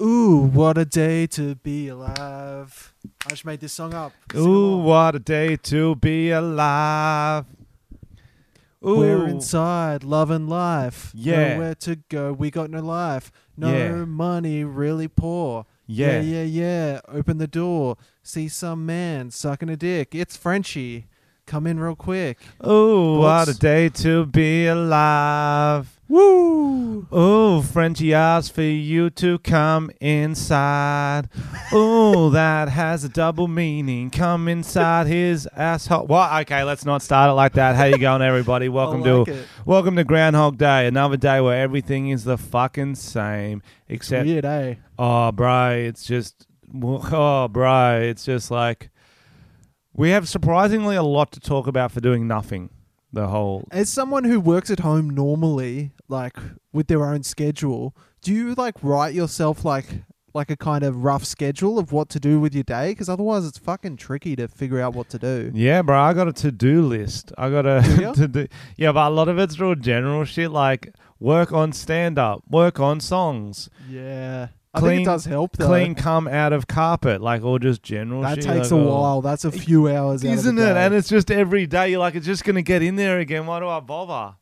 Ooh, what a day to be alive. I just made this song up. Sing Ooh, along. what a day to be alive. Ooh, We're inside, loving life. Yeah. Nowhere to go, we got no life. No Yeah. money, really poor. yeah. yeah, yeah, yeah. Open the door. See some man sucking a dick. It's Frenchie. Come in real quick. Ooh, what a day to be alive. Woo! Ooh, Frenchie asked for you to come inside. Ooh, that has a double meaning. Come inside his asshole. What? Okay, let's not start it like that. How you going, everybody? Welcome like to it. welcome to Groundhog Day, another day where everything is the fucking same. Except, Weird, eh? oh, bro, it's just, oh, bro, it's just like we have surprisingly a lot to talk about for doing nothing. The whole As someone who works at home normally, like with their own schedule, do you like write yourself like like a kind of rough schedule of what to do with your day? Because otherwise, it's fucking tricky to figure out what to do. Yeah, bro, I got a to do list. I got a to do. Yeah, but a lot of it's real general shit like work on stand up, work on songs, Yeah, I Clean- think it does help though. clean come out of carpet, like all just general that shit. takes like, a oh. while. That's a few hours, Isn't it? And it's just every day. You're like, it's just gonna get in there again. Why do I bother?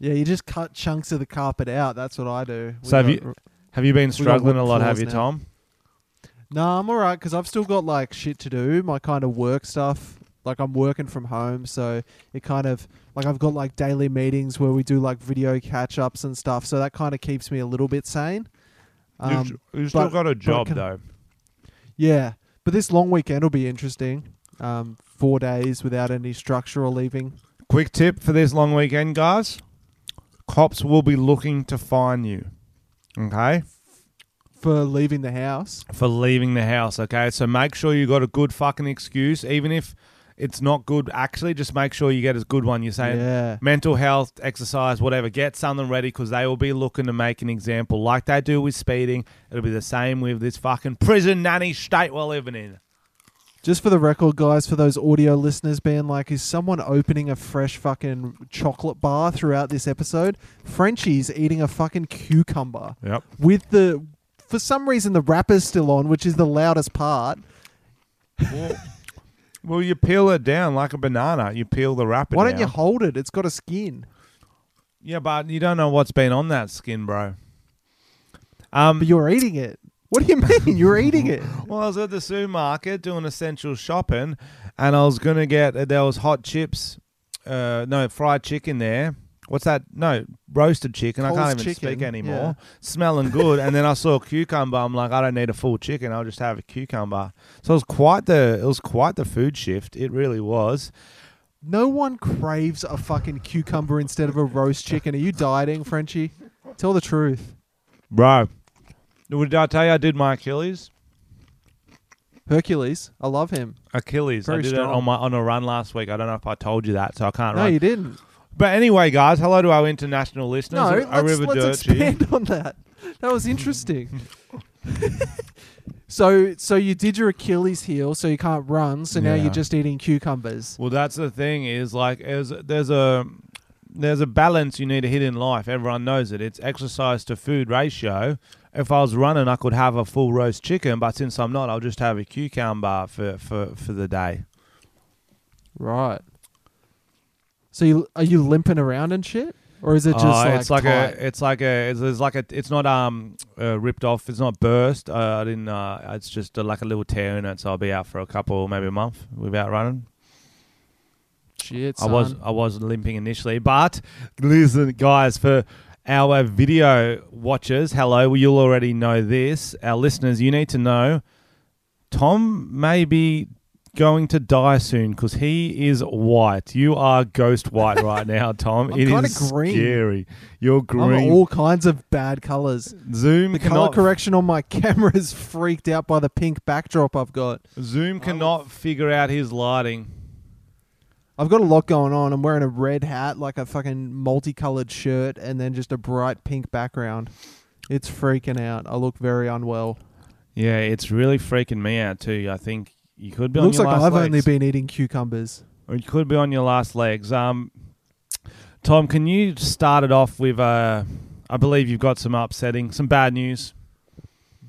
yeah, you just cut chunks of the carpet out. That's what I do. We So have you- Have you been struggling a lot? Have you, now. Tom? No, I'm alright because I've still got like shit to do. My kind of work stuff. Like I'm working from home, so it kind of like I've got like daily meetings where we do like video catch ups and stuff. So that kind of keeps me a little bit sane. Um, You've, you've still but- got a job can- though. yeah, but this long weekend will be interesting. Um, four days without any structure or leaving. Quick tip for this long weekend, guys. Cops will be looking to fine you. Okay. For leaving the house, for leaving the house. Okay, so make sure you got a good fucking excuse, even if it's not good. Actually, just make sure you get a good one. You're saying yeah, mental health, exercise, whatever. Get something ready because they will be looking to make an example, like they do with speeding. It'll be the same with this fucking prison nanny state we're living in. Just for the record, guys, for those audio listeners being like, is someone opening a fresh fucking chocolate bar throughout this episode? Frenchie's eating a fucking cucumber Yep. with the, for some reason, the wrapper's still on, which is the loudest part. Well, you peel it down like a banana. You peel the wrapper. Why don't you down. hold it? It's got a skin. Yeah, but you don't know what's been on that skin, bro. Um, But you're eating it. What do you mean? You're eating it. Well, I was at the supermarket doing essential shopping, and I was gonna get there was hot chips, uh, no fried chicken there. What's that? No roasted chicken. I can't even chicken, speak anymore. yeah. Smelling good, and then I saw a cucumber. I'm like, I don't need a full chicken. I'll just have a cucumber. So it was quite the it was quite the food shift. It really was. No one craves a fucking cucumber instead of a roast chicken. Are you dieting, Frenchie? Tell the truth. Bro, did I tell you I did my Achilles? Hercules, I love him. Achilles. I did strong. it on my on a run last week. I don't know if I told you that, so I can't No, run. you didn't. But anyway, guys, hello to our international listeners. No, let's, river let's expand on that. That was interesting. so, so you did your Achilles heel, so you can't run. So now Yeah. you're just eating cucumbers. Well, that's the thing is like there's there's a there's a balance you need to hit in life. Everyone knows it. It's exercise to food ratio. If I was running, I could have a full roast chicken, but since I'm not, I'll just have a cucumber for for for the day. Right. So you are you limping around and shit, or is it just Oh, like it's like tight? a it's like a it's, it's like a it's not um uh, ripped off. It's not burst. Uh, I didn't. Uh, it's just uh like a little tear in it. So I'll be out for a couple, maybe a month without running. shit? I was. I was limping initially, but listen, guys, for our video watchers, hello, you'll already know this. Our listeners, you need to know Tom may be going to die soon because he is white. You are ghost white right now, Tom. I'm It green. scary. You're green. I'm all kinds of bad colors. Zoom The color correction on my camera is freaked out by the pink backdrop I've got. Zoom cannot figure out his lighting. I've got a lot going on. I'm wearing a red hat, like a fucking multicolored shirt, and then just a bright pink background. It's freaking out. I look very unwell. Yeah, it's really freaking me out too. I think you could be It looks like I've legs. only been eating cucumbers. or you could be on your last legs. Um, Tom, can you start it off with? Uh, I believe you've got some upsetting, some bad news.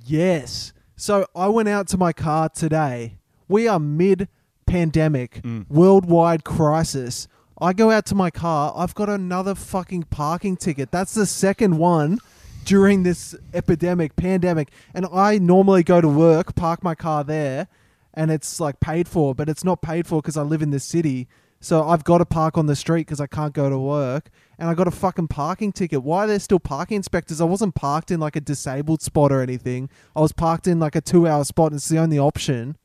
Yes. So I went out to my car today. We are mid pandemic, Mm. worldwide crisis. I go out to my car. I've got another fucking parking ticket. That's the second one during this epidemic, pandemic. And I normally go to work, park my car there, and it's like paid for, but it's not paid for because I live in the city. So I've got to park on the street because I can't go to work. And I got a fucking parking ticket. Why are there still parking inspectors? I wasn't parked in like a disabled spot or anything. I was parked in like a two hour spot and it's the only option.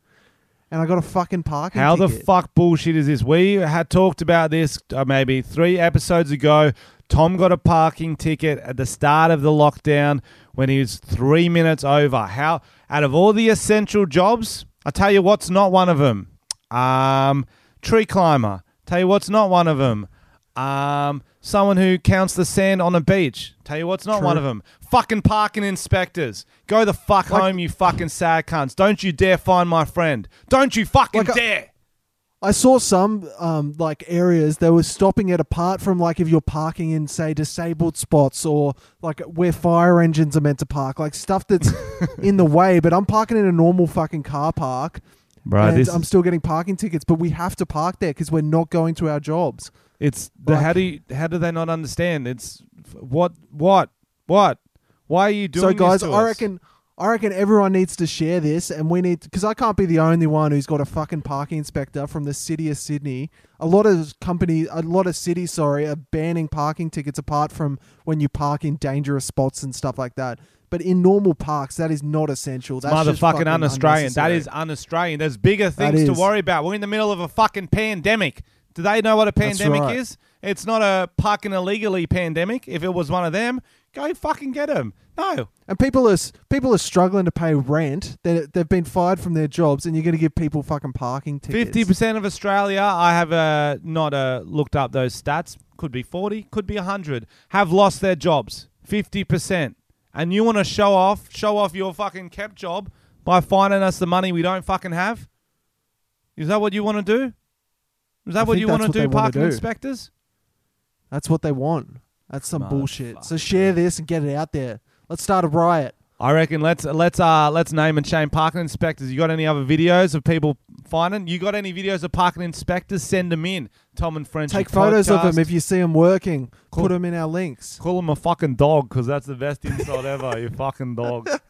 And I got a fucking parking How the fuck bullshit is this? We had talked about this uh, maybe three episodes ago. Tom got a parking ticket at the start of the lockdown when he was three minutes over. How out of all the essential jobs, I tell you what's not one of them. Um, tree climber. Tell you what's not one of them. Um, someone who counts the sand on a beach. Tell you what's not True. one of them. Fucking parking inspectors. Go the fuck Like- home, you fucking sad cunts. Don't you dare find my friend. Don't you fucking Like dare. I saw some um, like areas they were stopping it apart from like if you're parking in say disabled spots or like where fire engines are meant to park, like stuff that's in the way. But I'm parking in a normal fucking car park, Bro, and I'm still getting parking tickets. But we have to park there because we're not going to our jobs. it's the, like- how do you, how do they not understand? It's what what what? Why are you doing so guys, I us? reckon. I reckon everyone needs to share this, and we need because I can't be the only one who's got a fucking parking inspector from the city of Sydney. A lot of companies, a lot of cities, sorry, are banning parking tickets apart from when you park in dangerous spots and stuff like that. But in normal parks, that is not essential. That's motherfucking un-Australian. That is un-Australian. There's bigger things to worry about. We're in the middle of a fucking pandemic. Do they know what a pandemic right. is? It's not a parking illegally pandemic. If it was one of them, go fucking get them. No, And people are people are struggling to pay rent. They they've been fired from their jobs, and you're going to give people fucking parking tickets. Fifty percent of Australia, I have uh, not uh, looked up those stats. Could be forty, could be hundred. Have lost their jobs. Fifty percent, and you want to show off, show off your fucking kept job by finding us the money we don't fucking have? Is that what you want to do? Is that I what you want to do, wanna parking do. inspectors? That's what they want. That's some bullshit. So share this and get it out there. Let's start a riot. I reckon let's let's uh let's name and shame parking inspectors. You got any other videos of people finding? You got any videos of parking inspectors? Send them in. Tom and French. Take photos of them if you see them working. Cool. Put them in our links. Call them a fucking dog because that's the best insult ever. You fucking dog.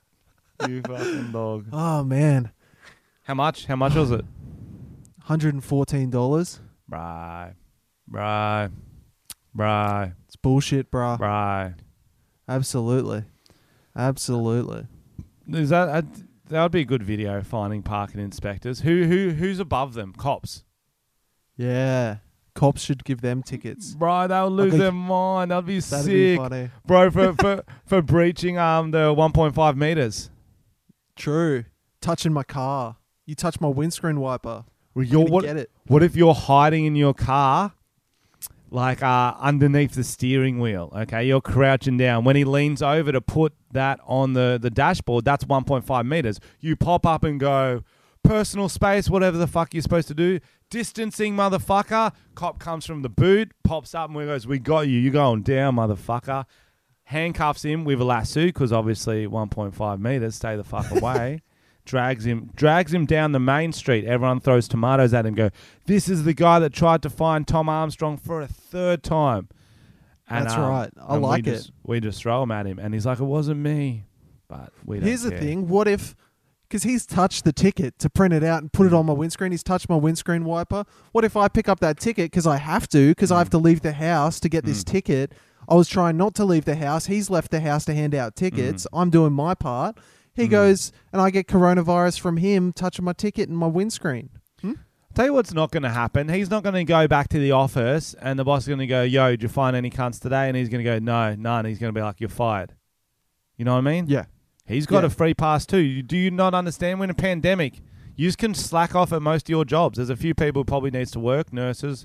You fucking dog. Oh man, How much? How much was it? hundred and fourteen dollars. Right. Right. Right. It's bullshit, bruh. Right. Absolutely, absolutely. Is that a, that would be a good video finding parking inspectors. Who who who's above them? Cops. Yeah, cops should give them tickets. Bro, they'll lose their mind. That'd be That'd be sick. funny. Bro, for, for for breaching um the 1.5 meters. True. Touching my car. You touch my windscreen wiper. Well, You're you're gonna what? get it. What if you're hiding in your car, like uh, underneath the steering wheel? Okay, you're crouching down. When he leans over to put that on the, the dashboard, that's 1.5 meters. You pop up and go, personal space, whatever the fuck you're supposed to do. Distancing, motherfucker. Cop comes from the boot, pops up, and we goes, "We got you. You're going down, motherfucker." Handcuffs him with a lasso because obviously 1.5 meters. Stay the fuck away drags him drags him down the main street. Everyone throws tomatoes at him. Go, this is the guy that tried to find Tom Armstrong for a third time. That's um, right. I and we like it. just- We just throw him at him, and he's like, "It wasn't me." But we don't Here's the thing. What if, because he's touched the ticket to print it out and put it on my windscreen, he's touched my windscreen wiper. What if I pick up that ticket because I have to, because I have mm. to leave the house to get this Mm. ticket? I was trying not to leave the house. He's left the house to hand out tickets. Mm. I'm doing my part. He Mm. goes, and I get coronavirus from him touching my ticket and my windscreen. I tell you what's not going to happen. He's not going to go back to the office, and the boss is going to go, "Yo, did you find any cunts today?" And he's going to go, "No, none." He's going to be like, "You're fired." You know what I mean? Yeah. He's got Yeah. a free pass too. Do you not understand? We're in a pandemic. You can slack off at most of your jobs. There's a few people who probably needs to work: nurses,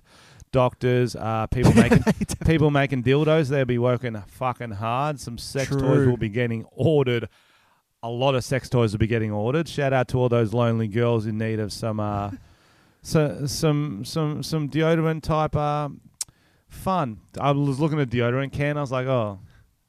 doctors, uh, people making people making dildos. They'll be working fucking hard. Some sex toys will be getting ordered. A lot of sex toys will be getting ordered. Shout out to all those lonely girls in need of some, uh, so, some, some, some deodorant type uh, fun. I was looking at deodorant can. I was like, oh,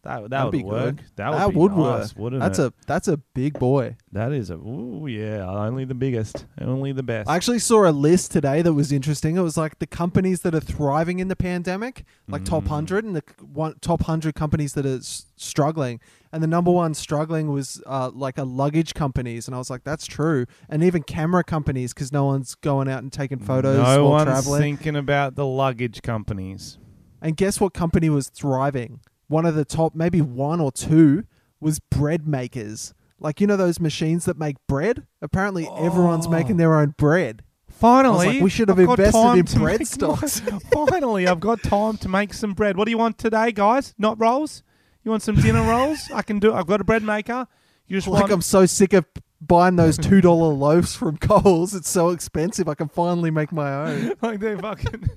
That that That'd would be work. good. That would, That be would nice, work. wouldn't That's it? a that's a big boy. that is a ooh yeah, only the biggest, only the best. I actually saw a list today that was interesting. It was like the companies that are thriving in the pandemic, like top Mm. 100 and the one, top 100 companies that are s- struggling. And the number one struggling was uh, like a luggage companies. And I was like, that's true. And even camera companies because no one's going out and taking photos no while one's traveling. thinking about the luggage companies. and guess what company was thriving? One of the top, maybe one or two, was bread makers. Like, you know, those machines that make bread? Apparently, everyone's Oh. making their own bread. Finally, like, we should have I've invested in bread stocks. my- Finally, I've got time to make some bread. What do you want today, guys? Not rolls? You want some dinner rolls? I can do. I've got a bread maker. You just Like want. I'm so sick of buying those two dollar loaves from Coles. It's so expensive. I can finally make my own. like they're fucking.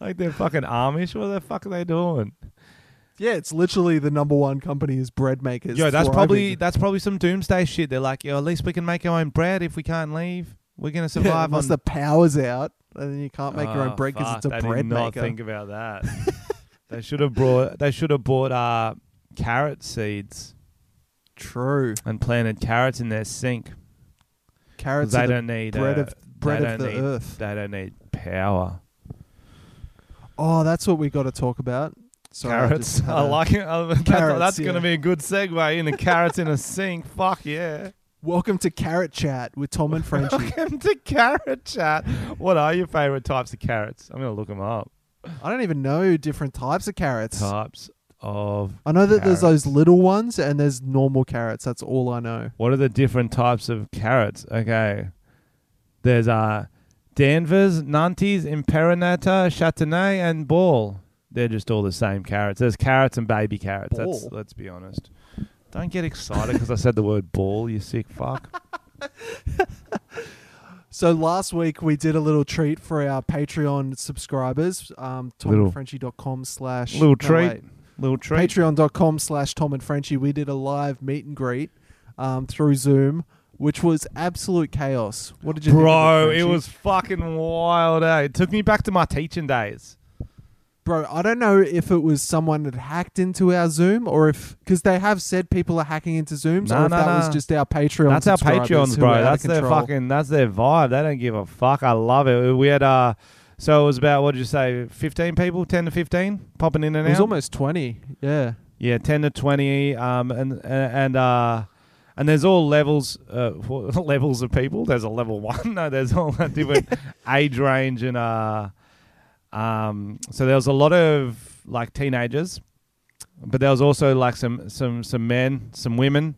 Like they're fucking Amish. What the fuck are they doing? Yeah, it's literally the number one company is bread makers. Yo, that's thriving. probably that's probably some doomsday shit. They're like, yo, at least we can make our own bread if we can't leave. We're gonna yeah, survive unless on the power's out, and then you can't make your Oh, own bread because it's a fuck, I bread did not maker. think about that. they should have brought. They should have bought uh, carrot seeds True. and planted carrots in their sink. Carrots they are don't need bread uh, of bread they of don't the need, earth. They don't need power. Oh, that's what we got to talk about. Sorry, I carrots. just had I a- like it. I- that's Carrots, that's yeah. going to be a good segue into carrots in a sink. Fuck yeah. Welcome to Carrot Chat with Tom and Frenchie. Welcome to Carrot Chat. What are your favorite types of carrots? I'm going to look them up. I don't even know different types of carrots. Types of. I know that there's those little ones and there's normal carrots. That's all I know. What are the different types of carrots? Okay. There's uh Danvers, Nantes, Imperonata, Chantenay, and Ball. They're just all the same carrots. There's carrots and baby carrots. That's, Ball? let's be honest. Don't get excited because I said the word ball, you sick fuck. So last week we did a little treat for our Patreon subscribers. Um, Little- TomandFrenchie.com slash Little no, treat. wait. Little treat. Patreon.com slash Tom and Frenchie. We did a live meet and greet um, through Zoom, which was absolute chaos. What did you think? of Bro, it, Frenchie? was fucking wild, eh? It took me back to my teaching days. Bro, I don't know if it was someone that hacked into our Zoom or if because they have said people are hacking into Zooms, No, or if that was just our Patreon. That's our Patreons, bro. That's their fucking. That's their vibe. They don't give a fuck. I love it. We had uh, so it was about what did you say, fifteen people, ten to fifteen, popping in and out. It was out. almost twenty. Yeah. yeah, ten to twenty. Um, and and uh, and there's all levels, uh, levels of people. There's a level one. No, there's all that different age range and uh, um. So there was a lot of like teenagers, but there was also like some some some men, some women.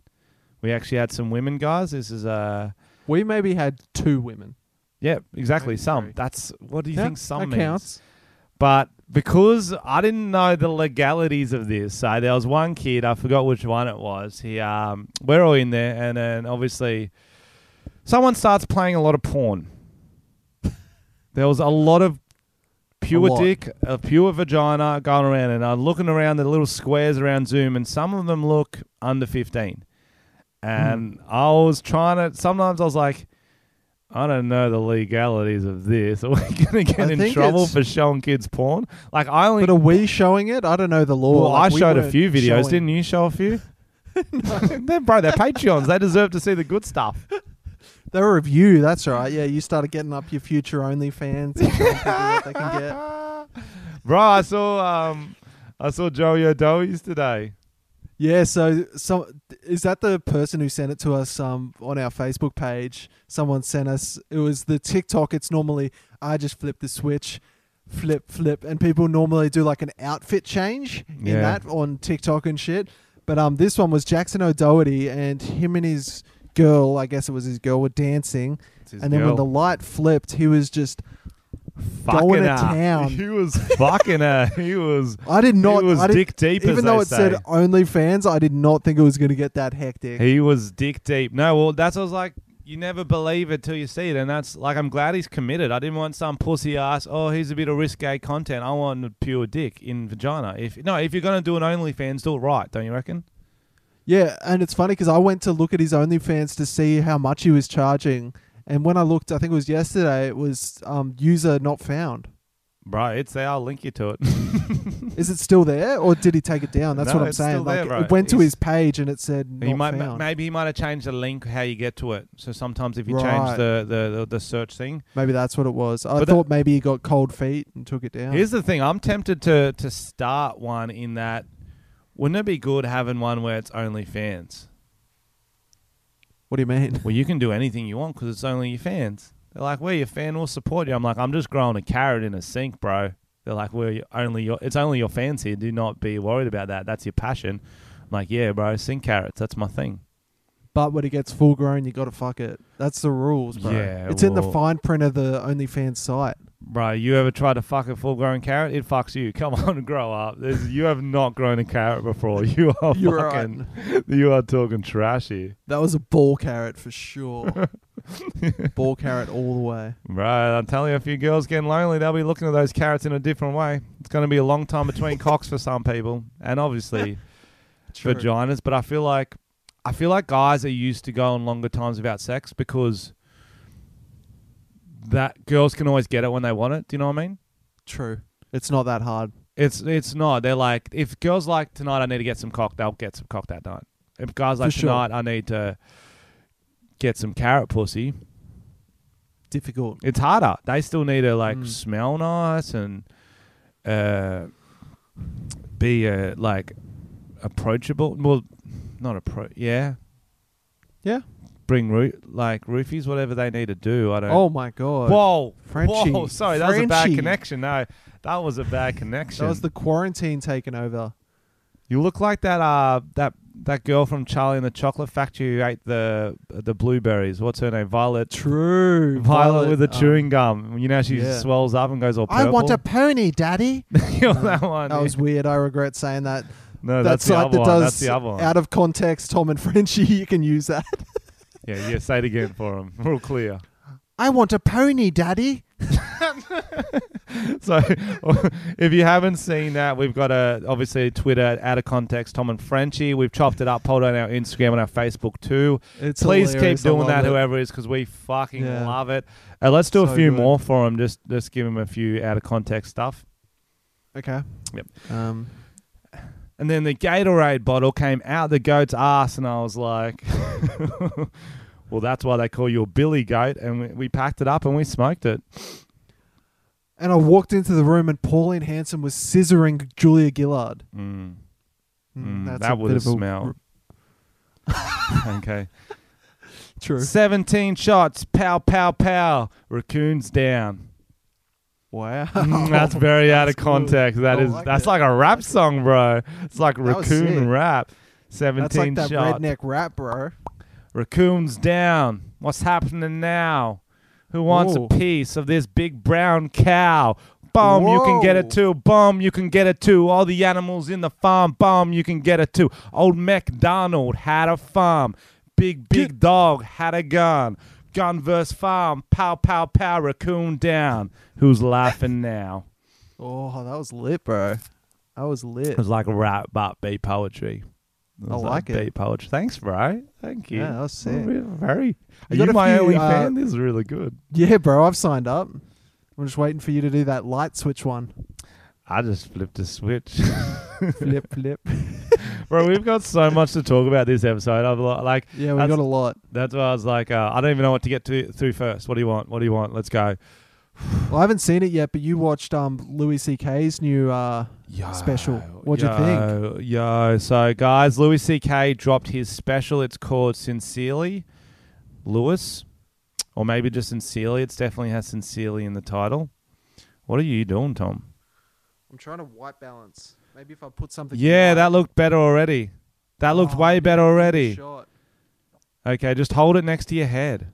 We actually had some women guys. This is uh. We maybe had two women. Yeah, exactly. Maybe Some. three. That's what do you Yeah, think some that means? counts. But because I didn't know the legalities of this, so there was one kid I forgot which one it was. He, um, we're all in there, and then obviously, someone starts playing a lot of porn. there was a lot of pure dick, a pure vagina going around, and I'm looking around the little squares around Zoom, and some of them look under 15. And hmm. I was trying to. Sometimes I was like. I don't know the legalities of this. Are we going to get I in trouble for showing kids porn? Like I only But are we showing it? I don't know the law. well, Like, I we showed a few videos. showing- Didn't you show a few? they're, bro, they're Patreons. They deserve to see the good stuff. They were of you. That's right. Yeah, you started getting up your future OnlyFans and showing people what they can get. Bro, I saw um, I saw Joey O'Doey's today. Yeah, so so is that the person who sent it to us um on our Facebook page? Someone sent us it was the TikTok. It's normally I just flip the switch, flip flip, and people normally do like an outfit change in Yeah. that on TikTok and shit. But um, this one was Jackson O'Doherty and him and his girl. I guess it was his girl were dancing, and then when the light flipped, he was just. fucking going to town. He was fucking her. He was. I did not. he was I dick deep. as even though it said say. OnlyFans, I did not think it was going to get that hectic. He was dick deep. No, well, that's what I was like. You never believe it till you see it, and that's like I'm glad he's committed. I didn't want some pussy ass. Oh, he's a bit of risque content. I want pure dick in vagina. If no, if you're gonna do an OnlyFans, do it right, don't you reckon? Yeah, and it's funny because I went to look at his OnlyFans to see how much he was charging, and when I looked, I think it was yesterday, it was um, user not found. Bro, it's there. I'll link you to it. Is it still there, or did he take it down? That's No, what I'm it's saying. still there, like bro. it went to his page and it said not he might found. maybe he might have changed the link how you get to it. So sometimes if you Right. change the, the, the, the search thing. Maybe that's what it was. I But that- thought maybe he got cold feet and took it down. Here's the thing, I'm tempted to to start one in that wouldn't it be good having one where it's only fans? what do you mean? Well, you can do anything you want because it's only your fans. They're like, "We're your fan. We'll support you." I'm like, "I'm just growing a carrot in a sink, bro." They're like, "We're your- only your. It's only your fans here. Do not be worried about that. That's your passion." I'm like, "Yeah, bro. Sink carrots. That's my thing." But when it gets full grown, you got to fuck it. That's the rules, bro. Yeah, it's in the well- fine print of the OnlyFans site. Bro, you ever tried to fuck a full-grown carrot? It fucks you. Come on, grow up. There's, you have not grown a carrot before. You are You're fucking. You are talking trashy, That was a ball carrot for sure. ball carrot all the way. right? I'm telling you, a few girls getting lonely, they'll be looking at those carrots in a different way. It's going to be a long time between cocks for some people, and obviously True. vaginas. But I feel like, I feel like guys are used to going longer times without sex because that girls can always get it when they want it. Do you know what I mean? True. It's not that hard. It's it's not. They're like if girls like tonight, I need to get some cock. They'll get some cock that night. If guys like For sure. tonight, I need to get some carrot pussy. Difficult. It's harder. They still need to like Mm. smell nice and uh, be uh, like approachable. Well, not a pro. Yeah, Yeah. Bring roo- like roofies, whatever they need to do. I don't. Oh my god. Whoa, Frenchie. Whoa, sorry, that was a bad Frenchie. connection. No, that was a bad connection. That was the quarantine taking over. You look like that uh that that girl from Charlie and the Chocolate Factory who ate the the blueberries. What's her name? Violet. True. Violet, with the um, chewing gum. You know she yeah. swells up and goes all purple. I want a pony, daddy. You're that one. That was weird. I regret saying that. No, that that's the site other that one. does That's the other one. out of context Tom and Frenchie. You can use that. yeah, yeah. Say it again for him. Real clear. I want a pony, daddy. So, if you haven't seen that, we've got a obviously Twitter out of context. Tom and Frenchie. We've chopped it up, pulled it on our Instagram and our Facebook too. It's Please hilarious. keep I doing love that, it. whoever it is, because we fucking Yeah. love it. Uh, let's do a So few good. more for him. Just just give him a few out of context stuff. Okay. Yep. Um, And then the Gatorade bottle came out the goat's ass, and I was like, "Well, that's why they call you a Billy Goat." And we, we packed it up and we smoked it. and I walked into the room and Pauline Hanson was scissoring Julia Gillard. Mm. Mm, Mm, that's that would bit have of a- smelled. okay. True. 17 shots. Pow, pow, pow. Raccoons down. Wow. Mm, that's very out of That's cool. context. That like that's it. like a rap song, bro. It's like That raccoon rap. 17 That's like that shots. redneck rap, bro. Raccoons down. What's happening now? Who wants Whoa. a piece of this big brown cow? Boom, you can get it too. Boom, you can get it too. All the animals in the farm, boom, you can get it too. Old MacDonald had a farm. Big, big dog had a gun. Gun versus farm. Pow, pow, pow, raccoon down. Who's laughing now? Oh, that was lit, bro. That was lit. It was like rap, but beat poetry. It I was like it. Beat poetry. Thanks, bro. Thank you. Yeah, that was sick. Very. You Are got you my few, only uh, fan? This is really good. Yeah, bro. I've signed up. I'm just waiting for you to do that light switch one. I just flipped a switch. flip, flip. Bro, we've got so much to talk about this episode. I've lo- like Yeah, we That's- got a lot. that's why I was like, uh, I don't even know what to get to through first. What do you want? What do you want? Let's go. Well, I haven't seen it yet, but you watched um Louis C.K.'s new uh Special. What'd you think? Yo, so guys, Louis C.K. dropped his special. It's called Sincerely, Louis, or maybe just Sincerely. It definitely has Sincerely in the title. What are you doing, Tom? I'm trying to white balance. Maybe if I put something. Yeah, white- that looked better already. That looked Oh, way better give it a already. shot. Okay, just hold it next to your head.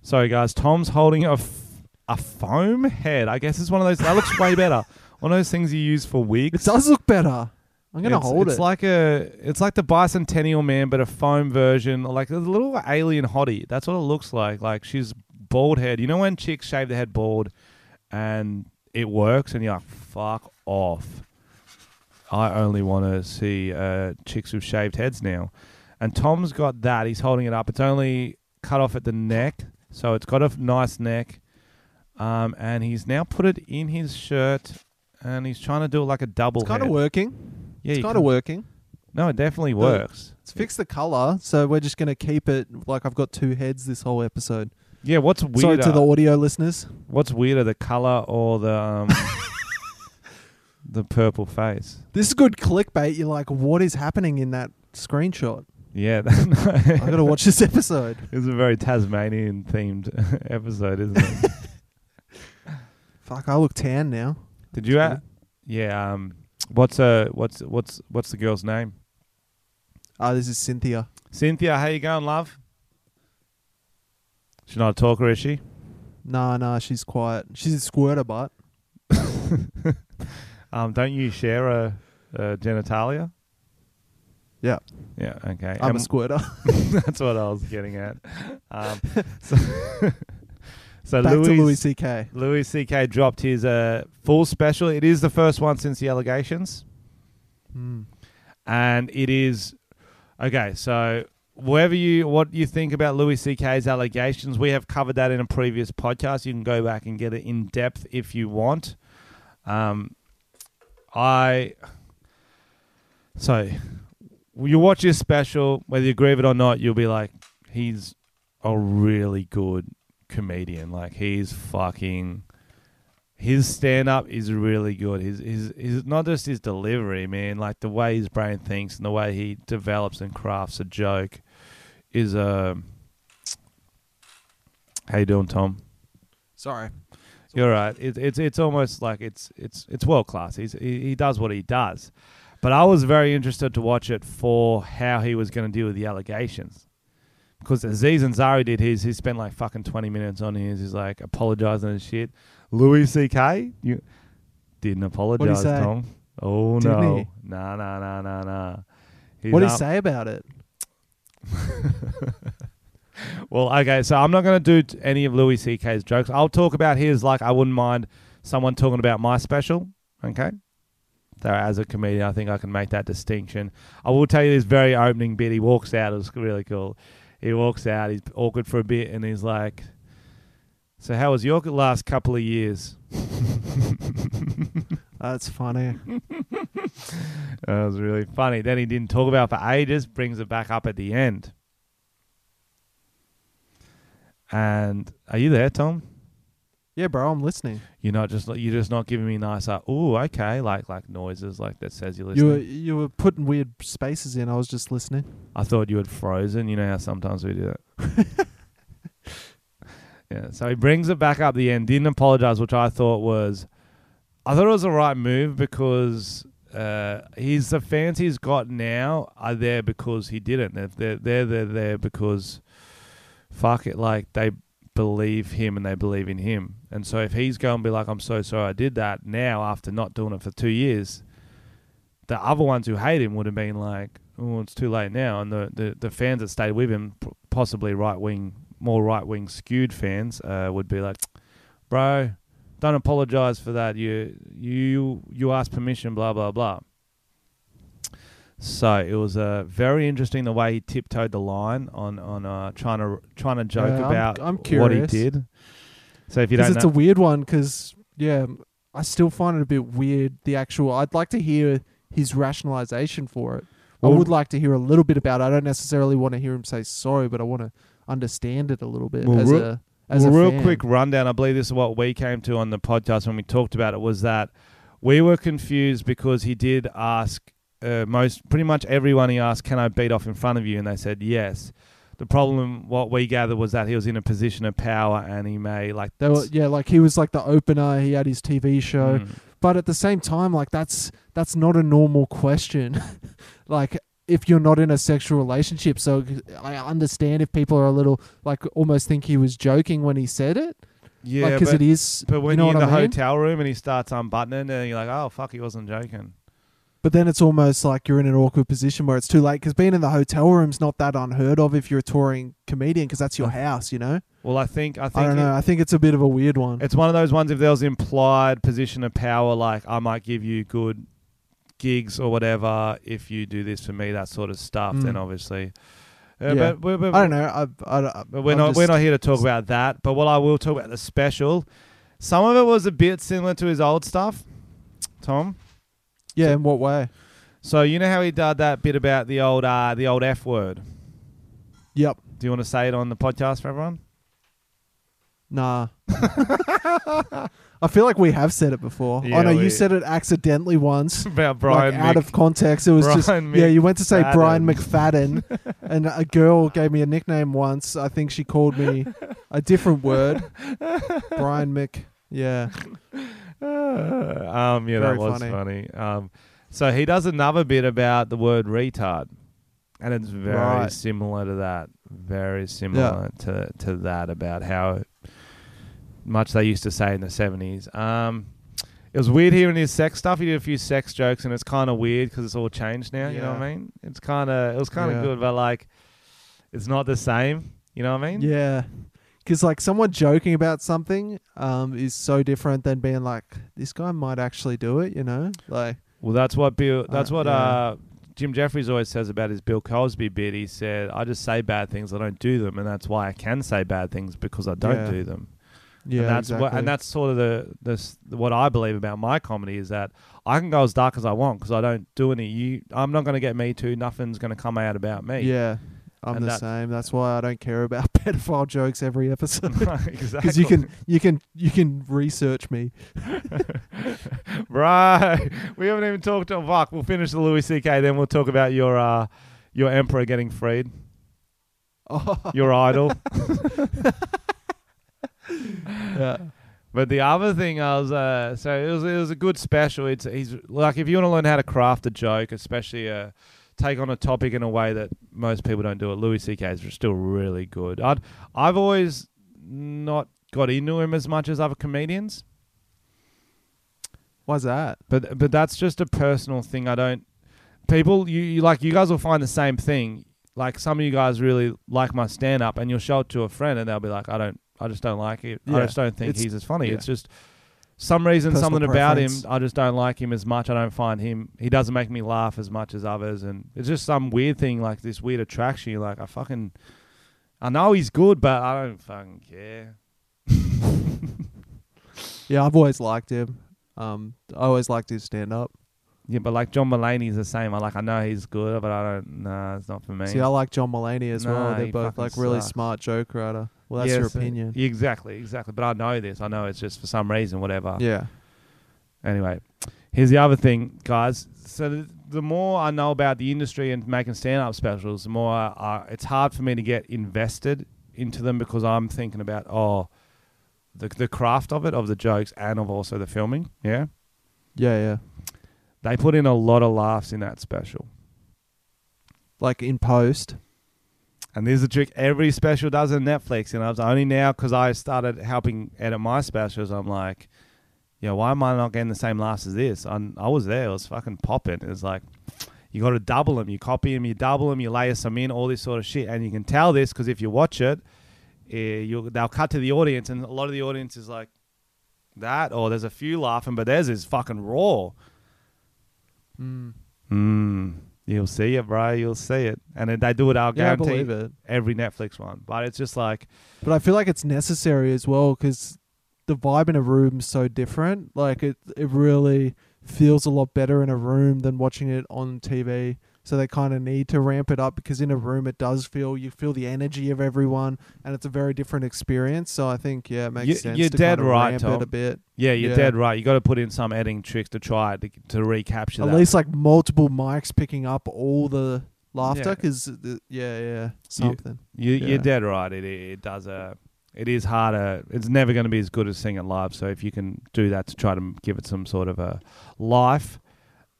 Sorry, guys. Tom's holding a, f- a foam head. I guess it's one of those. That looks way better. One of those things you use for wigs. It does look better. I'm gonna it's, hold it's it. like a. It's like the bicentennial man, but a foam version, like a little alien hottie. That's what it looks like. Like she's bald head. You know when chicks shave their head bald, and it works, and you're like, fuck off. I only want to see uh, chicks with shaved heads now. And Tom's got that. He's holding it up. It's only cut off at the neck, so it's got a nice neck. um, and he's now put it in his shirt, and he's trying to do it like a double. It's kind of working. Yeah, it's kind of working. No, it definitely works. It's fixed the color, so we're just gonna keep it like I've got two heads this whole episode. Yeah, what's Sorry to the audio listeners. what's weirder, the color or the um, the purple face? This is good clickbait. You're like, what is happening in that screenshot? Yeah, I gotta watch this episode. It's a very Tasmanian themed episode, isn't it? Fuck, I look tan now. Did you? Uh, yeah. Um. What's uh? What's what's what's the girl's name? Ah, this is Cynthia. Cynthia. How you going, love? She's not a talker, is she? Nah, nah, she's quiet. She's a squirter, but Um. Don't you share a, a genitalia? Yeah. Yeah. Okay. I'm Um, a squirter. that's what I was getting at. Um. So, so Back Louis, to Louis C.K. Louis C.K. dropped his uh, full special. It is the first one since the allegations. Hmm. and it is okay. So, whatever you what you think about Louis C.K.'s allegations, we have covered that in a previous podcast. You can go back and get it in depth if you want. Um, I so you watch his special, whether you agree with it or not, you'll be like, he's a really good comedian. Like he's fucking his stand up is really good. His his his not just his delivery, man, like the way his brain thinks and the way he develops and crafts a joke is uh How you doing, Tom? Sorry. You're right. It, it's it's almost like it's it's it's world class. He's he, he does what he does. But I was very interested to watch it for how he was going to deal with the allegations. Because Aziz Ansari did his, he spent like fucking 20 minutes on his. He's like apologizing and shit. Louis C.K. You didn't apologize, say? Tom. Oh, Didn't no. he? Nah, nah, nah, nah, nah. He's What did he up- say about it? well, okay, so I'm not going to do t- any of Louis C.K.'s jokes. I'll talk about his like I wouldn't mind someone talking about my special. Okay, so as a comedian, I think I can make that distinction. I will tell you this very opening bit. He walks out. It was really cool. He walks out. He's awkward for a bit, and he's like, "So how was your last couple of years?" That's funny. That was really funny. Then he didn't talk about it for ages. Brings it back up at the end. And are you there, Tom? Yeah, bro, I'm listening. You're not just you're just not giving me nice uh, oh okay like like noises like that says you're You listening. were you were putting weird spaces in. I was just listening. I thought you had frozen. You know how sometimes we do that. yeah. So he brings it back up the end. Didn't apologize, which I thought was, I thought it was the right move because uh, he's the fans he's got now are there because he didn't. They're they're they're, there because, fuck it, like they believe him and they believe in him. And so if he's going to be like, I'm so sorry I did that now after not doing it for two years, the other ones who hate him would have been like, oh, it's too late now. And the, the, the fans that stayed with him, possibly right wing, more right wing skewed fans, uh, would be like, bro, don't apologize for that. You you you asked permission, blah blah blah. So it was uh, very interesting the way he tiptoed the line on on uh, trying to trying to joke Yeah, I'm- about I'm what he did. So if you don't it's know, a weird one. Because yeah, I still find it a bit weird. The actual. I'd like to hear his rationalization for it. Well- I would like to hear a little bit about it. I don't necessarily want to hear him say sorry, but I want to understand it a little bit Well, as real- a as well, a real fan. quick rundown. I believe this is what we came to on the podcast when we talked about it. Was that we were confused because he did ask uh, most, pretty much everyone he asked, "Can I beat off in front of you?" And they said yes. The problem, what we gathered, was that he was in a position of power and he may like. They were, yeah, like he was like the opener. He had his TV show, Mm. but at the same time, like that's that's not a normal question. like if you're not in a sexual relationship, so I understand if people are a little like almost think he was joking when he said it, yeah, because but, it is. but when you know are in the I mean? hotel room and he starts unbuttoning, and you're like, "Oh fuck, he wasn't joking." But then it's almost like you're in an awkward position where it's too late because being in the hotel room's not that unheard of if you're a touring comedian because that's your house, you know. Well, I think I think I don't it- know. I think it's a bit of a weird one. It's one of those ones if there was implied position of power, like I might give you good gigs or whatever if you do this for me, that sort of stuff. Then Mm. obviously, uh, Yeah. but, we're, I don't know. I, I, but we're I'm not we're not here to talk about that. But what I will talk about the special Some of it was a bit similar to his old stuff, Tom. Yeah, in what way? So you know how he did that bit about the old uh, the old F word. Yep. Do you want to say it on the podcast for everyone? Nah. I feel like we have said it before. Yeah, oh no, we- you said it accidentally once. about Brian like out of context. It was just Brian yeah. You went to say Brian McFadden. And a girl gave me a nickname once. I think she called me a different word. Brian Mc. Yeah. um, yeah, that was funny. funny. Um, so he does another bit about the word retard, and it's very Right. similar to that. Very similar to to that about how much they used to say in the seventies. Um, it was weird hearing his sex stuff. He did a few sex jokes, and it's kind of weird because it's all changed now. You know what I mean? It's kind of it was kind of Yeah. good, but like, it's not the same. You know what I mean? Yeah. Because like someone joking about something um, is so different than being like, this guy might actually do it. You know, like Well, that's what Bill. That's Uh, what yeah. uh, Jim Jefferies always says about his Bill Cosby bit. He said, "I just say bad things. I don't do them, and that's why I can say bad things because I don't Yeah. do them." Yeah, and that's exactly. what, and that's sort of the this what I believe about my comedy is that I can go as dark as I want because I don't do any. You, I'm not going to get me too. Nothing's going to come out about me. yeah. I'm And the that- same. That's why I don't care about pedophile jokes every episode. exactly. Because you can, you can, you can research me. right. We haven't even talked to fuck. We'll finish the Louis C.K. Then we'll talk about your uh, your emperor getting freed. Oh, Your idol. Yeah. But the other thing I was uh, so it was it was a good special. It's he's like if you want to learn how to craft a joke, especially uh, take on a topic in a way that most people don't do it. Louis C.K. is still really good. I'd I've always not got into him as much as other comedians, Why's that? but but that's just a personal thing. I don't people you, you like you guys will find the same thing. Like some of you guys really like my stand up, and you'll show it to a friend, and they'll be like, I don't. I just don't like it. I just don't think It's- he's as funny. yeah. It's just some reason, Personal something about him. I just don't like him as much. I don't find him. He doesn't make me laugh as much as others, and it's just some weird thing, like this weird attraction. You're like, I fucking, I know he's good, but I don't fucking care. Yeah, I've always liked him. Um, I always liked his stand up. Yeah, but like John Mulaney's the same. I like, I know he's good, but I don't. Nah, it's not for me. See, I like John Mulaney as Nah, well. They're both like really sucks. smart joke writer. Well, that's Yeah, your opinion. Yeah, exactly, exactly. But I know this. I know it's just for some reason, whatever. Yeah. Anyway, here's the other thing, guys. So the, the more I know about the industry and making stand-up specials, the more uh, it's hard for me to get invested into them because I'm thinking about oh, the the craft of it, of the jokes, and of also the filming. Yeah, Yeah, yeah. they put in a lot of laughs in that special. Like in post. And there's a trick every special does on Netflix, and I was only now because I started helping edit my specials. I'm like, yeah, why am I not getting the same laughs as this? i I was there, it was fucking popping. It was like, you got to double them, you copy them, you double them, you layer some in, all this sort of shit, and you can tell this because if you watch it, uh, you they'll cut to the audience, and a lot of the audience is like that, or there's a few laughing, but theirs is fucking raw. Mm. Mm, you'll see it, bro. You'll see it, and then they do it. I'll Yeah, I guarantee believe it. every Netflix one. But it's just like, But I feel like it's necessary as well because the vibe in a room's so different. Like it, it really feels a lot better in a room than watching it on TV. So they kind of need to ramp it up because in a room it does feel you feel the energy of everyone, and it's a very different experience. So I think yeah, it makes You- sense. you're to dead right, ramp Tom. it a bit. yeah, you're Yeah. dead right. You got to put in some editing tricks to try to to recapture At that. least like multiple mics picking up all the laughter because yeah, yeah, something. you, yeah. You're dead right. It it does a. It is harder. It's never going to be as good as seeing it live. So if you can do that to try to give it some sort of a life,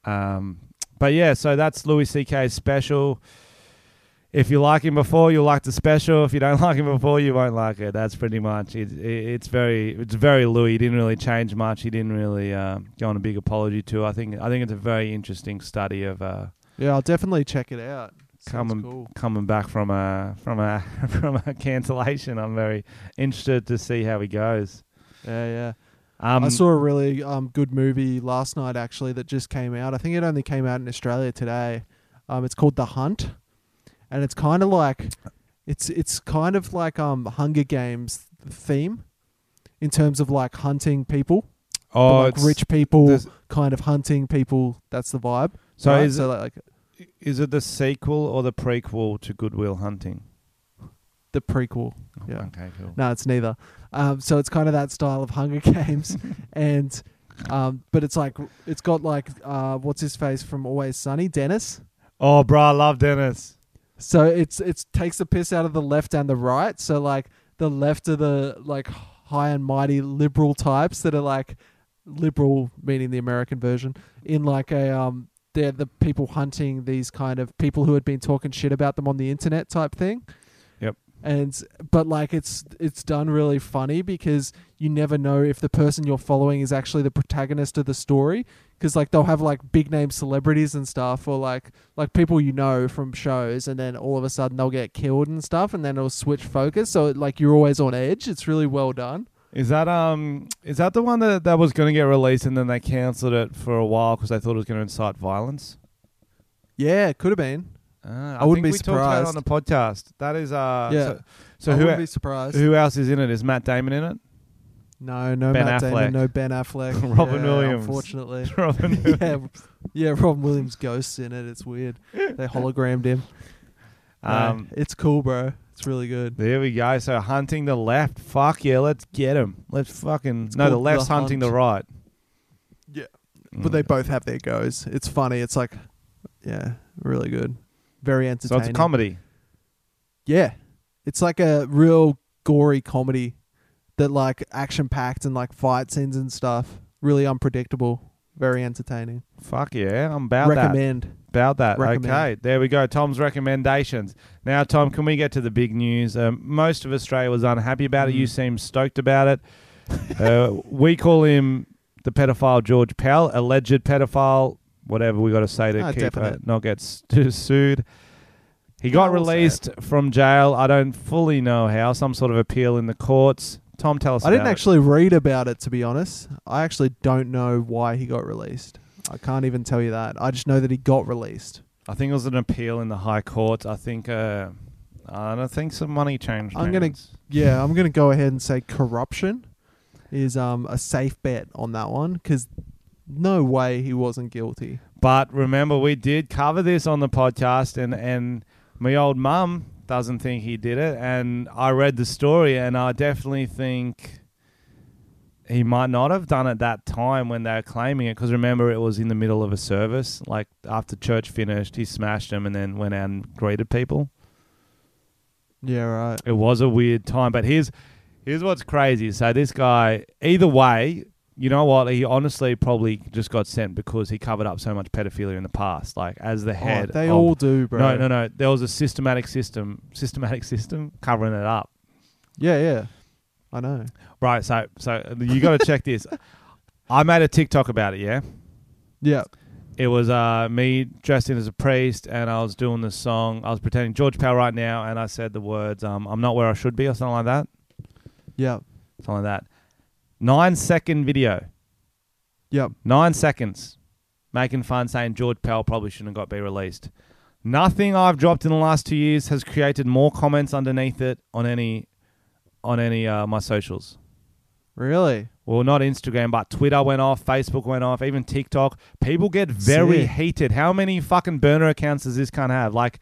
um, but yeah. So that's Louis C.K.'s special. If you like him before, you'll like the special. If you don't like him before, you won't like it. That's pretty much it. it it's very, it's very Louis. He didn't really change much. He didn't really uh, go on a big apology to. I think, I think it's a very interesting study of uh, Yeah, I'll definitely check it out. Sounds Coming- cool. coming back from a from a from a cancellation. I'm very interested to see how he goes. Yeah, yeah. Um, I saw a really um, good movie last night actually that just came out. I think it only came out in Australia today. Um, it's called The Hunt, and it's kind of like it's it's kind of like um Hunger Games theme, in terms of like hunting people, Oh, like rich people kind of hunting people. That's the vibe. So right? is so like is it the sequel or the prequel to Good Will Hunting? The prequel. Yeah. Okay, cool. No, it's neither. Um, so it's kind of that style of Hunger Games, and um, but it's like it's got like uh, what's his face from Always Sunny, Dennis. Oh, bro, I love Dennis. So it's it's takes the piss out of the left and the right. So like the left are the like high and mighty liberal types that are like liberal meaning the American version in like a um they're the people hunting these kind of people who had been talking shit about them on the internet type thing. And but like it's it's done really funny because you never know if the person you're following is actually the protagonist of the story. Because like they'll have like big name celebrities and stuff or like like people you know from shows and then all of a sudden they'll get killed and stuff and then it'll switch focus. So like you're always on edge. It's really well done. Is that um is that the one that that was going to get released and then they cancelled it for a while because they thought it was going to incite violence? yeah it could have been Uh, I wouldn't think be we talked about it on surprised. the podcast. That is uh Yeah. So, so I who wouldn't be surprised who else is in it? Is Matt Damon in it? no no Ben Matt Affleck. Damon no Ben Affleck Robin Yeah, Williams. unfortunately Robin Williams. yeah yeah Robin Williams ghosts in it it's weird they hologrammed him No, Um, it's cool bro it's really good there we go. So hunting the left. Fuck yeah, let's get him. Let's fucking It's no. The left's The hunting Hunt. the right. Yeah. but they Mm. both have their goes it's funny it's like yeah really good very entertaining. So it's a comedy. Yeah. It's like a real gory comedy that like action packed and like fight scenes and stuff. Really unpredictable. Very entertaining. Fuck yeah, I'm about that. Recommend. About that. Recommend. Okay, there we go. Tom's recommendations. Now, Tom, can we get to the big news? Um, most of Australia was unhappy about it. You Mm. seem stoked about it. uh, we call him the pedophile George Pell, alleged pedophile, whatever we got to say to Ah, keep uh, not get sued. He got released from jail. I don't fully know how. Some sort of appeal in the courts. Tom, tell us. I didn't about it. actually read about it to be honest. I actually don't know why he got released. I can't even tell you that. I just know that he got released. I think it was an appeal in the High Court. I think. Uh, I don't think some money changed. I'm gonna-. Yeah, I'm going to go ahead and say corruption is um a safe bet on that one cuz no way he wasn't guilty. But remember, we did cover this on the podcast, and and my old mum doesn't think he did it, and I read the story, and I definitely think he might not have done it that time when they were claiming it, because remember, it was in the middle of a service, like after church finished, he smashed them, and then went out and greeted people. Yeah, right. It was a weird time, but here's here's what's crazy. So this guy, either way, you know what? He honestly probably just got sent because he covered up so much pedophilia in the past, like as the Oh, head. they of- all do, bro. No, no, no. There was a systematic system, systematic system covering it up. Yeah, yeah. I know. Right. So, so you got to check this. I made a TikTok about it. Yeah. Yeah. It was uh, me dressed in as a priest, and I was doing this song. I was pretending George Pell right now, and I said the words, um, "I'm not where I should be," or something like that. Yeah. Something like that. Nine second video. Yep. Nine seconds. Making fun, saying George Pell probably shouldn't have got be released. Nothing I've dropped in the last two years has created more comments underneath it on any on any uh, my socials. Really? Well, not Instagram, but Twitter went off, Facebook went off, even TikTok. People get very Sick. heated. How many fucking burner accounts does this cunt have? Like,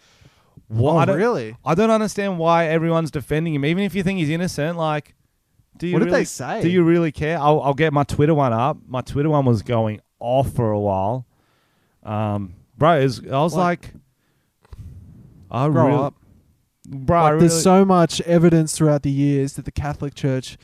what? Oh, don't, really? I don't understand why everyone's defending him. Even if you think he's innocent, like, do you What did they say? Do you really care? I'll, I'll get my Twitter one up. My Twitter one was going off for a while. Um, bro, was, I was Like, like, I Grow really, up. bro, I Like, really, there's so much evidence throughout the years that the Catholic Church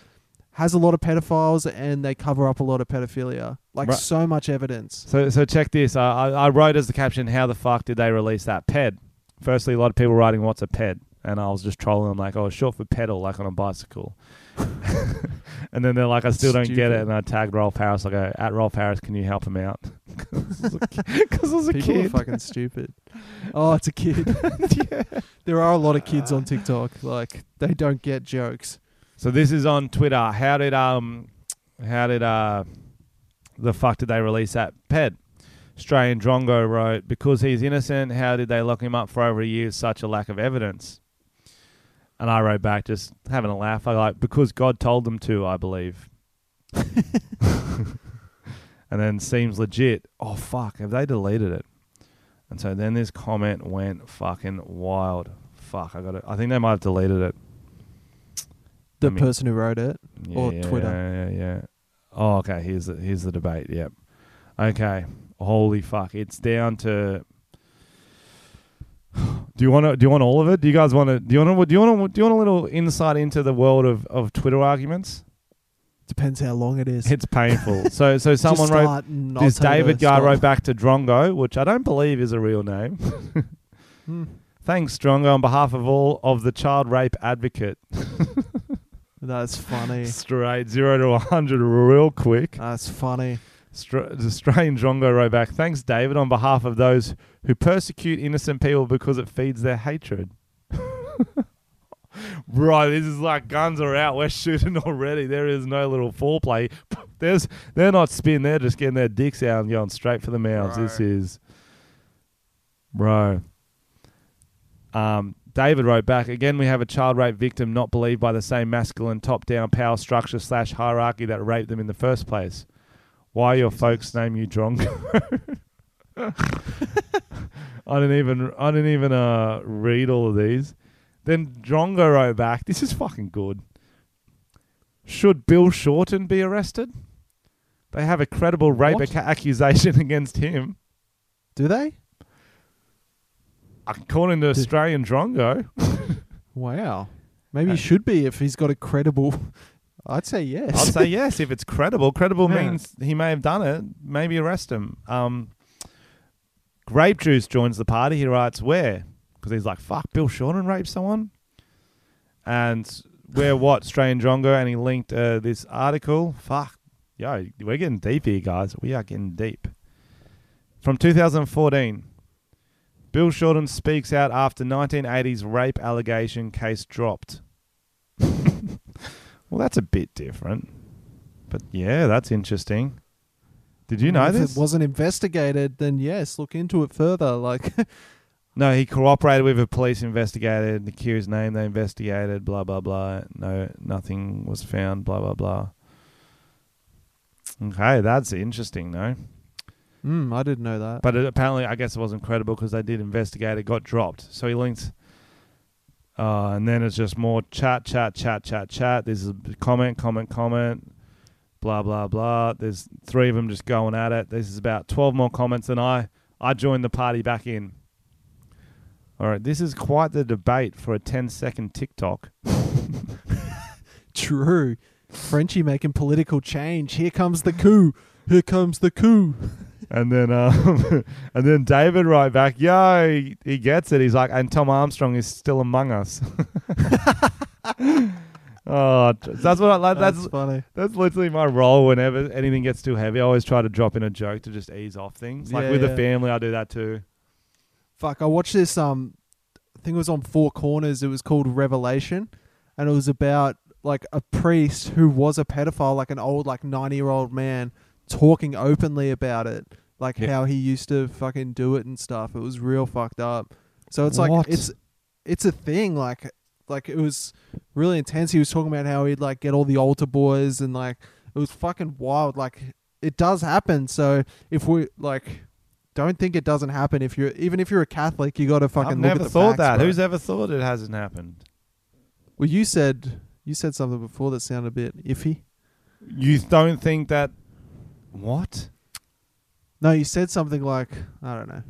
has a lot of pedophiles and they cover up a lot of pedophilia. Like Right. so much evidence. So, so check this. I, I, I wrote as the caption, "How the fuck did they release that ped?" Firstly, a lot of people writing, "What's a ped?" And I was just trolling them, like, "Oh, it's short for pedal, like on a bicycle." and then they're like, "I still don't get it." And I tagged Rolf Harris. I go, "At Rolf Harris, can you help him out?" Because I was a People kid. are fucking stupid. Oh, it's a kid. There are a lot of kids on TikTok. Like they don't get jokes. So this is on Twitter. How did um, how did uh, the fuck did they release that ped? Australian Drongo wrote, because he's innocent, how did they lock him up for over a year? Such a lack of evidence. And I wrote back, just having a laugh. I like because God told them to. I believe. and then seems legit. Oh fuck, have they deleted it? And so then this comment went fucking wild. Fuck, I got it. I think they might have deleted it. The I mean- person who wrote it. Yeah, Or yeah, Twitter. Yeah, yeah, yeah. Oh, okay. Here's the here's the debate. Yep. Okay. Holy fuck! It's down to. Do you want to? Do you want all of it? Do you guys want to? Do you want to? Do you want? Do you want a little insight into the world of, of Twitter arguments? Depends how long it is. It's painful. so so someone wrote start and I'll this David guy stop. wrote back to Drongo, which I don't believe is a real name. Hmm. Thanks, Drongo, on behalf of all of the child rape advocate. That's funny. Straight zero to 100 real quick. That's funny. Australian Drongo wrote back, Thanks, David, on behalf of those who persecute innocent people because it feeds their hatred. Bro, this is like guns are out. We're shooting already. There is no little foreplay. There's they're not spin. They're just getting their dicks out and going straight for the mouths. This is, bro. Um, David wrote back again. We have a child rape victim not believed by the same masculine top-down power structure slash hierarchy that raped them in the first place. Why your folks name you Drongo? I didn't even I didn't even uh read all of these. Then Drongo wrote back. This is fucking good. Should Bill Shorten be arrested? They have a credible rape ac- accusation against him, Do they? according to Did- Australian Drongo. Wow. Maybe Uh, he should be if he's got a credible. I'd say yes. I'd say yes if it's credible. Credible Yeah. means he may have done it. Maybe arrest him. Um, Grape Juice joins the party. He writes where because he's like fuck. Bill Shorten raped someone, and where what Australian Drongo and he linked uh, this article. Fuck, yo, we're getting deep here, guys. We are getting deep. From 2014. Bill Shorten speaks out after 1980s rape allegation case dropped. well, that's a bit different. But yeah, that's interesting. Did you know if this? it wasn't investigated, then yes, look into it further. Like, no, he cooperated with a police investigator. The cure's name they investigated. Blah blah blah. No, nothing was found. Blah blah blah. Okay, that's interesting though. mm, I didn't know that. But it, apparently, I guess it wasn't credible because they did investigate. It got dropped. So he linked. Uh, and then it's just more chat, chat, chat, chat, chat. There's a comment, comment, comment, blah, blah, blah. There's three of them just going at it. This is about 12 more comments, and I, I joined the party back in. All right, this is quite the debate for a 10 second TikTok. True. Frenchie making political change. Here comes the coup. Here comes the coup. And then, um, and then David right back, yo, he, he gets it. He's like, and Tom Armstrong is still among us. oh, that's what I like. That's, That's funny. that's literally my role. Whenever anything gets too heavy, I always try to drop in a joke to just ease off things. Like Yeah, with the family, I do that too. Fuck, I watched this. Um, I think it was on Four Corners. It was called Revelation, and it was about like a priest who was a pedophile, like an old, like ninety-year-old man, talking openly about it, like Yeah. how he used to fucking do it and stuff. It was real fucked up. So it's What? like it's it's a thing. Like like it was really intense. He was talking about how he'd like get all the altar boys and like it was fucking wild. Like it does happen. So if we like. Don't think it doesn't happen if you're even if you're a Catholic, you got to fucking I've look never thought facts, that. bro. Who's ever thought it hasn't happened? Well, you said you said something before that sounded a bit iffy. You don't think that? What? No, you said something like I don't know.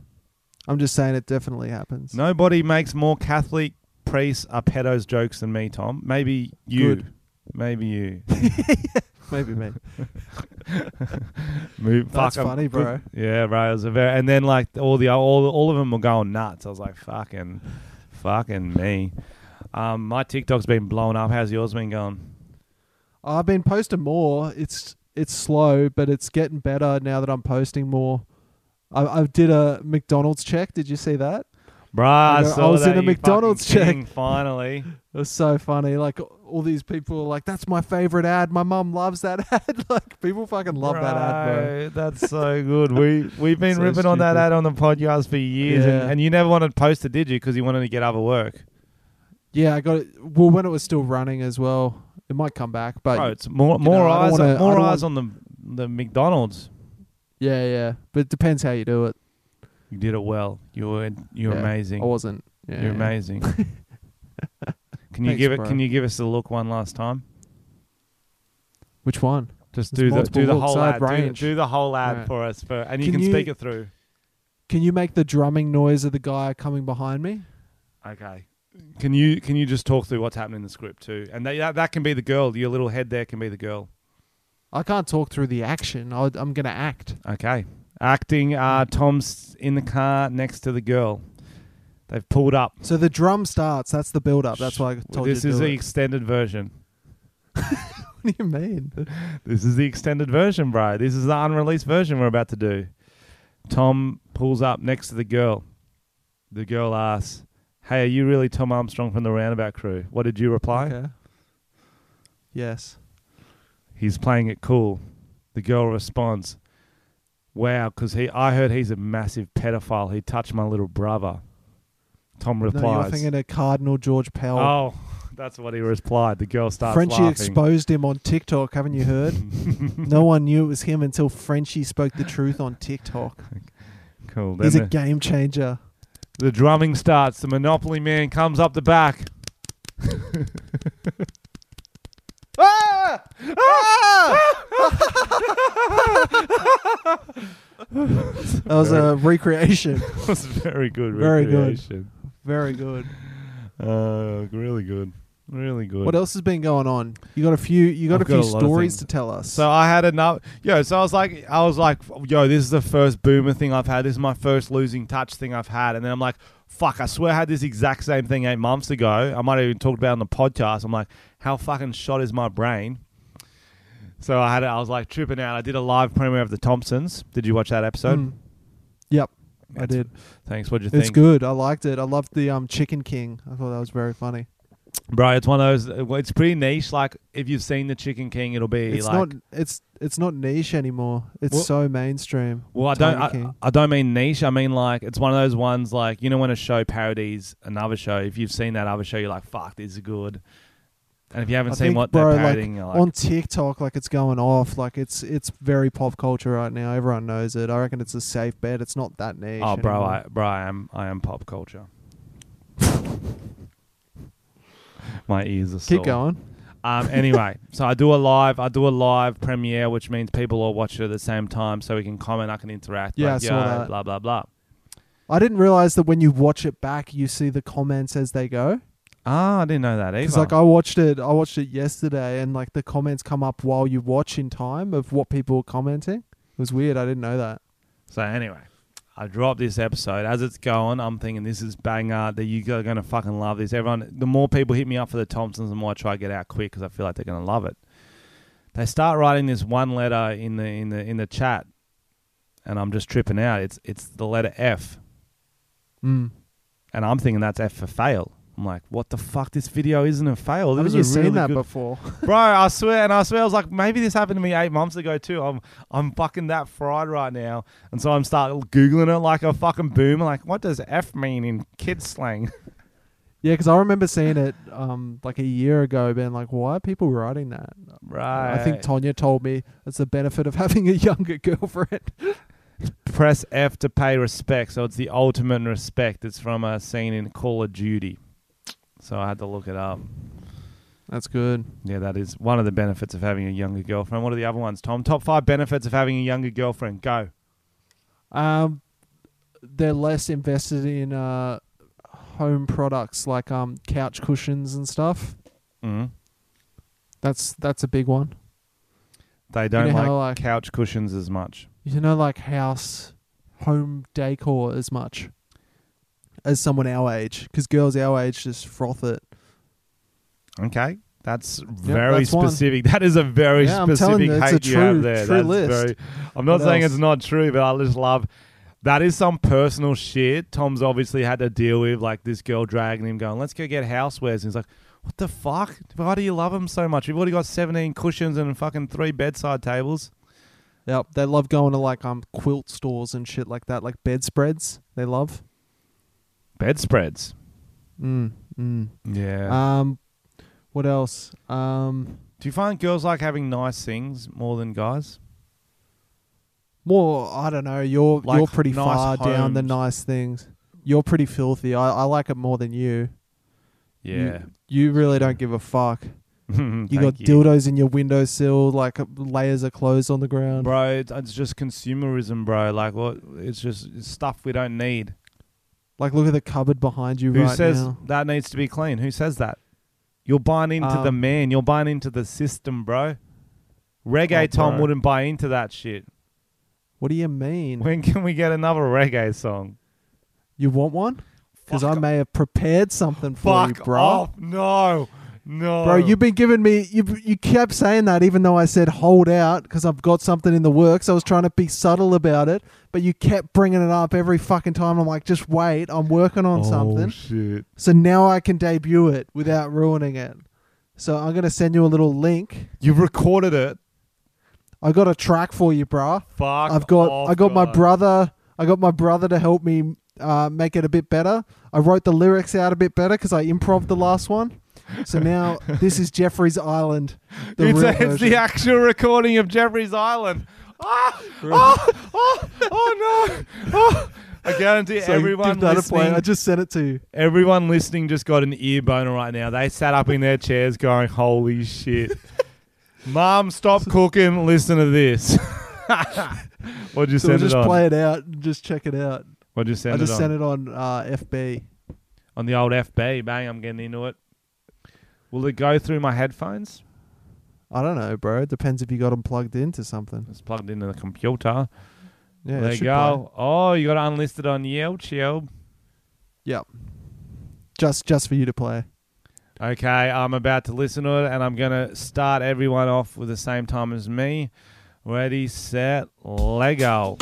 I'm just saying it definitely happens. Nobody makes more Catholic priests are pedos jokes than me, Tom. Maybe you. Good. Maybe you. maybe me. Move, That's fuck, I'm funny, bro. Yeah, bro. It was a very, and then like all the all all of them were going nuts. I was like, fucking, fucking me. Um, my TikTok's been blown up. How's yours been going? I've been posting more. It's it's slow, but it's getting better now that I'm posting more. I, I did a McDonald's check. Did you see that? Bruh, I, go- I was in a McDonald's check. Finally, It was so funny. Like all these people are like, "That's my favorite ad. My mum loves that ad." like people fucking love that ad, bro. Bro, That's so good. We we've been So ripping on that ad on the podcast for years, Yeah. and, and you never wanted to post it, did you? Because you wanted to get other work. Yeah, I got it. Well, when it was still running as well, It might come back, but Bro, it's more more know, I don't eyes wanna- I more don't eyes on the the McDonald's. yeah, yeah. But it depends how you do it. You did it well. You were you're Yeah, amazing. I wasn't. Yeah, You're yeah. amazing. can you Thanks, give it? bro. Can you give us a look one last time? Which one? Just There's do the multiple do the looks, whole I ad. Do, range. do the whole ad Right. for us, for, and you Can can you- speak it through. Can you make the drumming noise of the guy coming behind me? Okay. Can you can you just talk through what's happening in the script too? And that that, that can be the girl. Your little head there can be the girl. I can't talk through the action. I, I'm gonna act. Okay. Acting. Uh, Tom's in the car next to the girl. They've pulled up. So the drum starts. That's the build up. That's why I told this you. This is to the it. extended version. What do you mean? This is the extended version, bro. This is the unreleased version we're about to do. Tom pulls up next to the girl. The girl asks, "Hey, are you really Tom Armstrong from the Roundabout Crew?" What did you reply? Okay. Yes. He's playing it cool. The girl responds, "Wow, because he, I heard he's a massive pedophile. He touched my little brother." Tom replies. No, you're thinking of Cardinal George Pell. "Oh, that's what he replied." The girl starts Frenchie laughing. exposed him on TikTok. Haven't you heard? no one knew it was him until Frenchie spoke the truth on TikTok. cool. He's a game changer. The drumming starts. The Monopoly man comes up the back. Ah! that was a recreation. That was very good. Very good. recreation. Very good. Uh, really good. Really good. What else has been going on? You got a few. You got I've a few got a stories to tell us. So I had enough. Yo, so I was like, I was like, yo, this is the first boomer thing I've had. This is my first losing touch thing I've had. And then I'm like, fuck, I swear I had this exact same thing eight months ago. I might have even talked about it on the podcast. I'm like, how fucking shot is my brain? So I had, it. I was like tripping out. I did a live premiere of the Thompsons. Did you watch that episode? Mm. Yep, I did. Thanks. What'd you think? It's good. I liked it. I loved the um Chicken King. I thought that was very funny. Bro. It's one of those. uh, It's pretty niche. Like if you've seen the Chicken King, it'll be It's like. not. It's it's not niche anymore. It's Well- so mainstream. Well, I don't. I, I don't mean niche. I mean like it's one of those ones like you know when a show parodies another show. If you've seen that other show, you're like, "Fuck, this is good." And if you haven't I seen think, what bro, they're like, parodying, you're like, on TikTok, like it's going off. Like it's it's very pop culture right now. Everyone knows it. I reckon it's a safe bet. It's not that niche. "Oh, bro, anymore. I, bro, I am, I am pop culture." My ears are keep sore. going. Um, anyway, so I do a live, I do a live premiere, which means people all watch it at the same time, so we can comment, I can interact. Yeah, like, I saw "Yo," that. Blah blah blah. I didn't realize that when you watch it back, you see the comments as they go. Ah, I didn't know that either. Because like I watched it, I watched it yesterday, and like the comments come up while you watch in time of what people are commenting. It was weird. I didn't know that. So anyway, I dropped this episode. As it's going, I'm thinking this is banger. That you are gonna fucking love this. Everyone, the more people hit me up for the Thompsons, the more I try to get out quick because I feel like they're gonna love it. They start writing this one letter in the in the in the chat, and I'm just tripping out. It's it's the letter F, Mm. and I'm thinking that's F for fail. I'm like, what the fuck? This video isn't a fail. This Haven't you seen really that good before? bro. I swear, and I swear, I was like, maybe this happened to me eight months ago too. I'm, I'm fucking that fried right now, and so I'm starting googling it like a fucking boomer. Like, what does F mean in kid slang? yeah, because I remember seeing it um like a year ago, being like, why are people writing that? Right. I think Tonya told me that's the benefit of having a younger girlfriend. press F to pay respect. So it's the ultimate respect. It's from a scene in Call of Duty. So I had to look it up. That's good. Yeah, that is one of the benefits of having a younger girlfriend. What are the other ones, Tom? Top five benefits of having a younger girlfriend. Go. Um, they're less invested in uh home products like um couch cushions and stuff. Mm. That's that's a big one. They don't know like, how, like- couch cushions as much. You know, like house home decor as much as someone our age, because girls our age just froth it. Okay. That's very that's one. specific. That is a very Yeah, specific you, hate you true- have there. true That's list. very. I'm not What saying else? it's not true, but I just love. That is some personal shit. Tom's obviously had to deal with, like this girl dragging him, going, "Let's go get housewares." And he's like, "What the fuck? Why do you love them so much? We've already got 17 cushions and fucking three bedside tables." Yep, they love going to like um quilt stores and shit like that, like bedspreads. They love. Bedspreads. Mm, mm. Yeah. Um, What else? Um, Do you find girls like having nice things more than guys? more. I don't know. You're Like you're pretty nice far down the nice things. You're pretty filthy. I, I like it more than you. Yeah. You really don't give a fuck. You You got dildos in your windowsill, like uh, layers of clothes on the ground. bro. It's, it's just consumerism, bro. Like what? It's just it's stuff we don't need. Like look at the cupboard behind you right now. Who right says now. that needs to be clean? Who says that? You're buying into the Um, man. You're buying into the system, bro. Reggae Oh, Tom bro. wouldn't buy into that shit. What do you mean? When can we get another reggae song? You want one? Because I may have prepared something for Fuck you, bro. off! No, no, Bro, you've been giving me you you kept saying that even though I said hold out because I've got something in the works. I was trying to be subtle about it, but you kept bringing it up every fucking time. I'm like, just wait, I'm working on oh, something. shit. So now I can debut it without ruining it. So I'm gonna send you a little link. You've recorded it. I got a track for you, bro. Fuck. I've got off, I got my brother. I got my brother to help me uh, make it a bit better. I wrote the lyrics out a bit better because I improv the last one. So now this is Jeffrey's Island. The It's, real it's version. the actual recording of Jeffrey's Island. Ah, oh, oh, oh no! Oh. I guarantee So everyone give that a play. listening, I just sent it to you. everyone listening just got an ear boner right now. They sat up in their chairs going, "Holy shit!" Mom, stop cooking. Listen to this. What'd you So we'll send it just on? play it out and just check it out. What'd you send I just it sent it on uh, FB. on the old FB. Bang! I'm getting into it. Will it go through my headphones? I don't know, bro. It depends if you got them plugged into something. It's plugged into the computer. Yeah, there you go. Oh, you got it unlisted on YouTube. play. Yep. Just just for you to play. Okay, I'm about to listen to it, and I'm gonna start everyone off with the same time as me. Ready, set, Lego.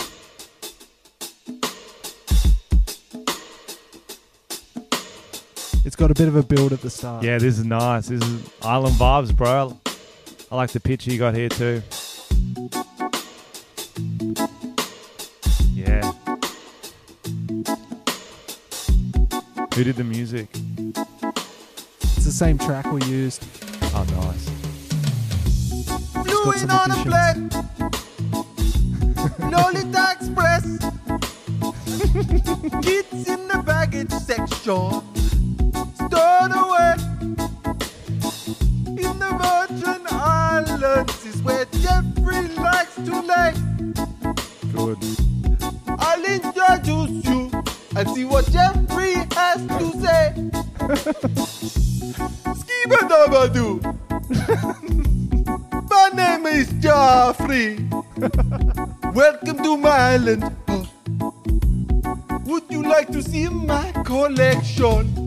It's got a bit of a build at the start. Yeah, this is nice. This is island vibes, bro. I like the picture you got here too. Yeah. Who did the music? It's the same track we used. Oh, nice. got some on a additions. plate. Lolita Express. Kids in the baggage section. Stored away. In the Virgin Islands is where Jeffrey likes to lay. Good. I'll introduce you and see what Jeffrey has to say. Skiba dabadoo. My name is Jeffrey. Welcome to my island. Would you like to see my collection?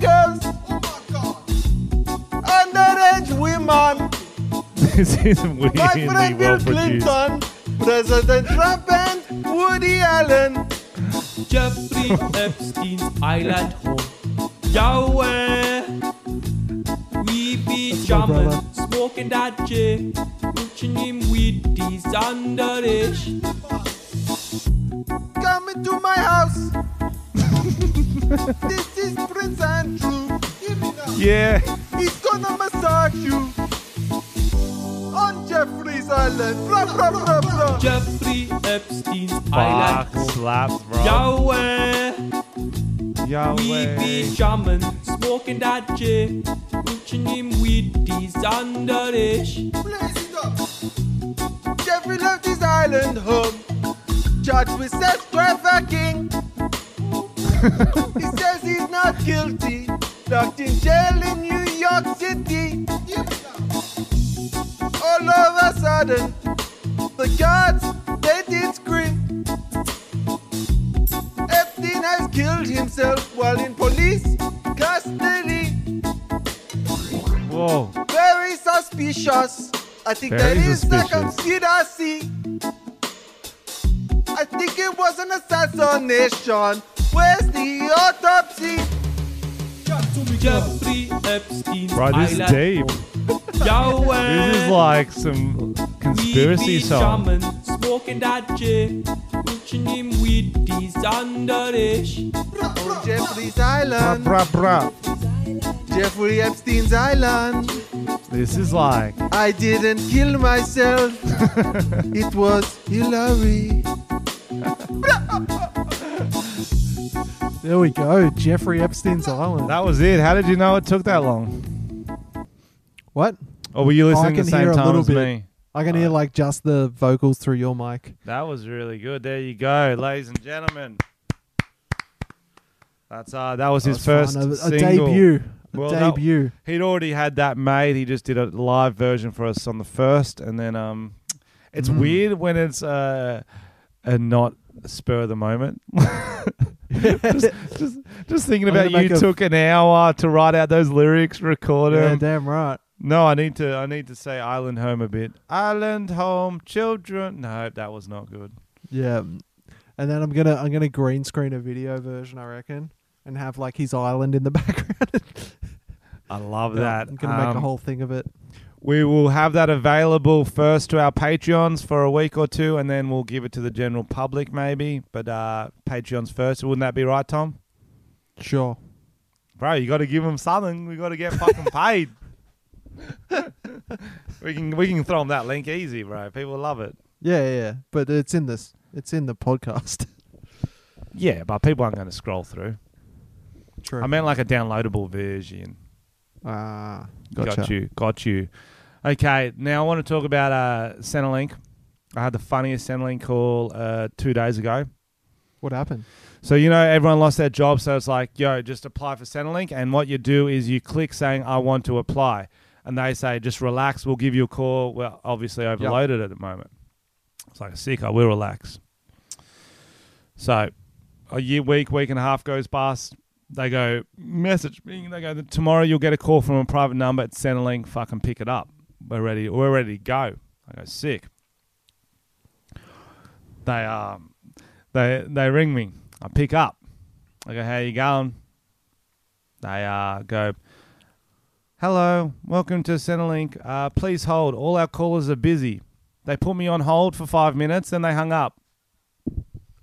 It is mainly girls. Underage women. this is weirdly My friend well Bill produced. Clinton. President Trump and Woody Allen. Jeffrey Epstein's island home. Yahweh. We be my jamming, brother. smoking that J, watching him with these underage. Come into my house. This is Prince Andrew. Yeah. He's gonna massage you. On Jeffrey's Island. Blah, blah, blah, blah. Jeffrey Epstein's island Fuck home. slaps, bro. Yahweh. We be jamming, smoking that J, watching him with these underage. Blaze it up. Jeffrey left his island home. Charged with sex trafficking. He says he's not guilty. Locked in jail in New York City. All of a sudden, the guards, they did scream. Epstein has killed himself while in police custody. Whoa. Very suspicious. I think Very that is a conspiracy. I think it was an assassination. Where's the autopsy? Jeffrey Epstein's Bro, this is island deep. This is eh. like some conspiracy we be song. jamming, smoking that J, watching him with these underage. On Jeffrey's Bra, Island. bra, bra. Jeffrey Epstein's island. This is like I didn't kill myself. it was Hillary. There we go. Jeffrey Epstein's Island. that was it. How did you know it took that long? what? Or were you I listening can the same hear a time little as bit. me? I can hear like just the vocals through your mic. That was really good. There you go, ladies and gentlemen. That's uh that was That his was first fun. A, a single. debut. A Well, that- debut. He'd already had that made. He just did a live version for us on the first, and then um, it's Mm. weird when it's uh, a not spur of the moment. just, just, just thinking I'm about gonna you make a- took an hour to write out those lyrics, record yeah, them. damn right. no, I need to. I need to say Island Home a bit. Island Home, children. No, that was not good. Yeah. And then I'm gonna I'm gonna green screen a video version, I reckon, and have like his island in the background. I love that. I'm gonna make a Um, whole thing of it. We will have that available first to our Patreons for a week or two, and then we'll give it to the general public, maybe. But uh, Patreons first. Wouldn't that be right, Tom? Sure. Bro, you got to give them something. We got to get fucking paid. we can we can throw them that link easy, bro. People love it. Yeah, yeah, yeah. But it's in this. It's in the podcast. Yeah, but people aren't going to scroll through. True. I meant like a downloadable version. Ah, gotcha. Got you. Got you. Okay, now I want to talk about uh, Centrelink. I had the funniest Centrelink call uh, two days ago. What happened? So you know everyone lost their job, so it's like, yo, just apply for Centrelink, and what you do is you click saying I want to apply, and they say just relax, we'll give you a call. Well, obviously overloaded at the moment. It's like sick, I will relax. So a year, week, week and a half goes past. They go message me. They go tomorrow you'll get a call from a private number at Centrelink. Fucking pick it up. We're ready. We're ready to go. I go sick. They um they they ring me. I pick up. I go, how you going? They uh, go, hello, welcome to Centrelink. Uh, please hold. All our callers are busy. They put me on hold for five minutes, then they hung up.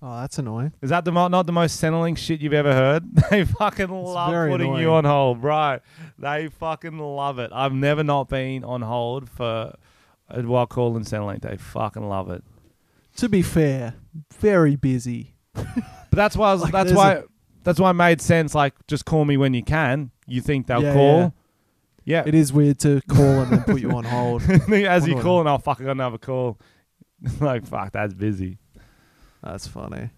Oh, that's annoying. Is that the mo- not the most Centrelink shit you've ever heard? They fucking love very putting you on hold, bro. They fucking love it. I've never not been on hold for uh, while calling Centrelink. They fucking love it. To be fair, very busy. But that's why I was, Like, that's there's why a- that's why it made sense. Like, just call me when you can. You think they'll Yeah, call? Yeah. It is weird to call and then put you on hold. As you Wonder call, and I'll fucking got another call. like fuck, that's busy. That's funny.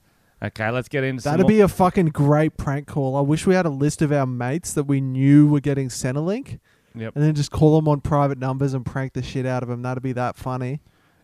Okay, let's get into some That'd be a fucking great prank call. I wish we had a list of our mates that we knew were getting Centrelink, Yep. and then just call them on private numbers and prank the shit out of them. That'd be that funny.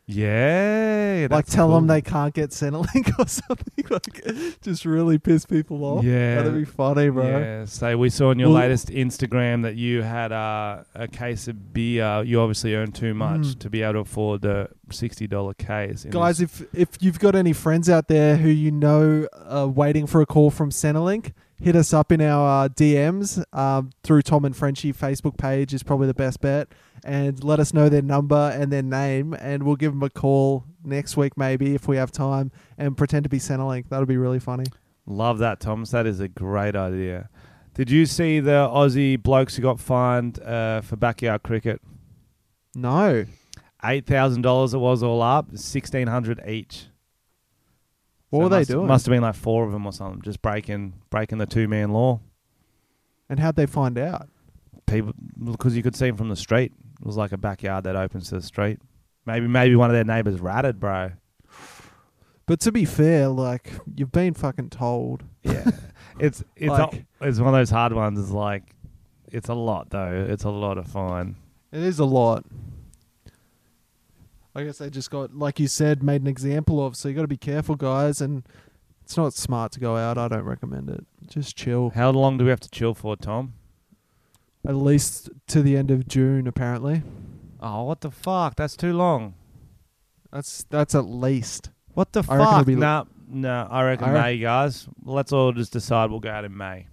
Yeah. like tell them they can't get Centrelink or something. Like just really piss people off. Yeah. that'd be funny, bro. Yeah. So we saw on your Well- latest Instagram that you had uh, a case of beer. You obviously earn too much Mm. to be able to afford the sixty dollar case. Guys, this- if if you've got any friends out there who you know are waiting for a call from Centrelink, hit us up in our uh, DMs um, through Tom and Frenchie Facebook page is probably the best bet, and let us know their number and their name, and we'll give them a call next week maybe if we have time, and pretend to be Centrelink. That'll be really funny. Love that, Thomas. That is a great idea. Did you see the Aussie blokes who got fined uh, for backyard cricket? No, Eight thousand dollars it was all up, sixteen hundred each. what So were they must, doing? Must have been like four of them or something, just breaking breaking the two man law. and how'd they find out? People, because you could see them from the street. It was like a backyard that opens to the street. Maybe maybe one of their neighbors ratted, bro. But to be fair, like you've been fucking told. Yeah, it's it's Like- a, it's one of those hard ones. It's like it's a lot though. It's a lot of fun. It is a lot. I guess they just got, like you said, made an example of. So you got to be careful, guys. And it's not smart to go out. I don't recommend it. Just chill. How long do we have to chill for, Tom? At least to the end of June, apparently. Oh, what the fuck? That's too long. That's that's at least. What the I fuck? be- Nah, no, I reckon I re- May, guys. Let's all just decide we'll go out in May.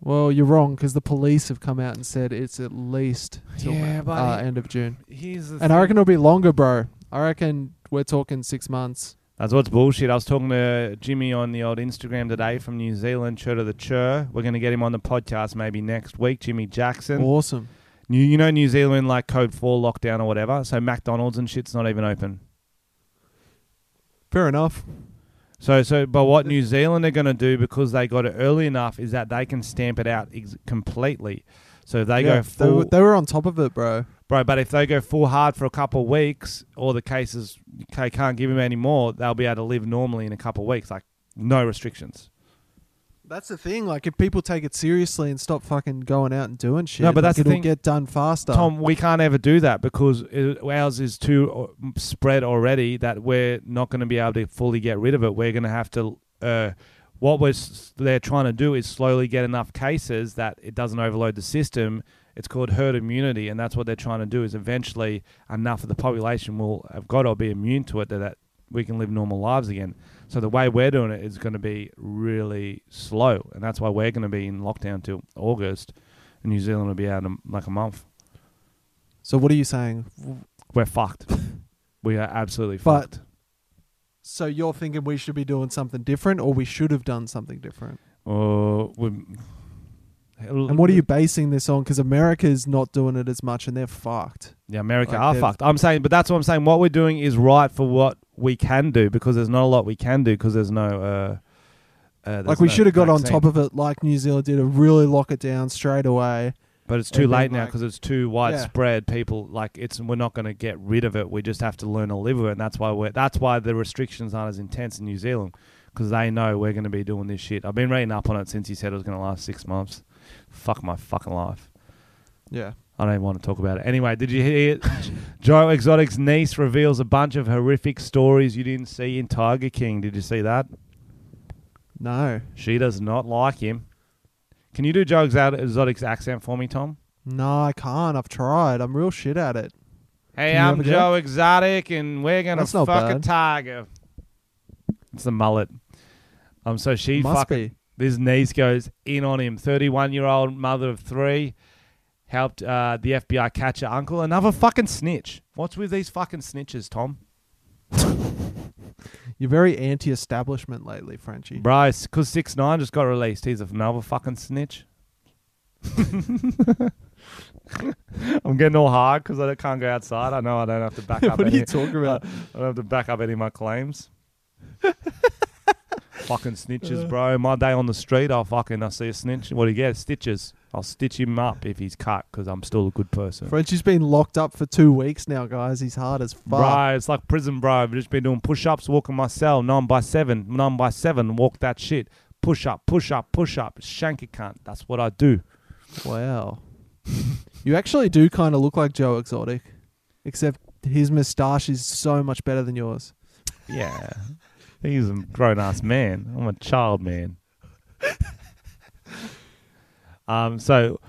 Well, you're wrong because the police have come out and said it's at least till Yeah, uh, end of June. Here's And I reckon it'll be longer, bro. I reckon we're talking six months. That's what's bullshit. I was talking to Jimmy on the old Instagram today from New Zealand, Chur to the Chur. We're going to get him on the podcast maybe next week. Jimmy Jackson. Awesome. New, you know, New Zealand like code four lockdown or whatever. So McDonald's and shit's not even open. Fair enough. So, so, but what New Zealand are going to do because they got it early enough is that they can stamp it out ex- completely. So if they Yeah, go they, full, were, they were on top of it, bro. Bro. But if they go full hard for a couple of weeks, or the cases they can't give him any more, they'll be able to live normally in a couple of weeks, like no restrictions. That's the thing. Like, if people take it seriously and stop fucking going out and doing shit, No, but like, that's the it'll thing. get done faster. Tom, we can't ever do that because it, ours is too uh, spread already that we're not going to be able to fully get rid of it. We're going to have to. Uh, what we're s- they're trying to do is slowly get enough cases that it doesn't overload the system. It's called herd immunity, and that's what they're trying to do. Is eventually enough of the population will have got to be immune to it that, that we can live normal lives again. So the way we're doing it is going to be really slow, and that's why we're going to be in lockdown till August. And New Zealand will be out in like a month So, what are you saying? we're fucked. we are absolutely But- fucked. So, you're thinking we should be doing something different, or we should have done something different? Uh, we And what are you basing this on? Because America's not doing it as much, and they're fucked. Yeah, America like are they've- fucked. I'm saying, but that's what I'm saying. What we're doing is right for what we can do because there's not a lot we can do because there's no. Uh, uh, there's like we no should have got on vaccine. top of it, like New Zealand did, and really lock it down straight away. But it's too and late now like- because it's too widespread. People like it's. We're not going to get rid of it. We just have to learn to live with it, and that's why we're. That's why the restrictions aren't as intense in New Zealand because they know we're going to be doing this shit. I've been reading up on it since he said it was going to last six months. Fuck my fucking life. Yeah. I don't even want to talk about it. Anyway, did you hear it? Joe Exotic's niece reveals a bunch of horrific stories you didn't see in Tiger King? Did you see that? No. She does not like him. Can you do Joe Exotic's accent for me, Tom? No, I can't. I've tried. I'm real shit at it. Hey, Can I'm have a go? Joe Exotic, and we're gonna That's fuck a tiger. It's the mullet. Um, so she Must fucking be. This niece goes in on him. Thirty-one year old mother of three helped uh, the FBI catch her uncle. Another fucking snitch. What's with these fucking snitches, Tom? You're very anti-establishment lately, Frenchie. Bryce, because six nine just got released. He's another fucking snitch. I'm getting all hard because I can't go outside. I know I don't have to back up. what are you talking about? I don't have to back up any of my claims. Fucking snitches, bro. My day on the street, I'll fucking I see a snitch. What do you get? Stitches. I'll stitch him up if he's cut because I'm still a good person. Frenchie's been locked up for two weeks now, guys. He's hard as fuck. Bro, it's like prison, bro. I've just been doing push ups, walking my cell, nine by seven, nine by seven, walk that shit. Push up, push up, push up, shank a cunt. That's what I do. Wow. you actually do kind of look like Joe Exotic, except his moustache is so much better than yours. Yeah. He's a grown ass man. I'm a child man. um, so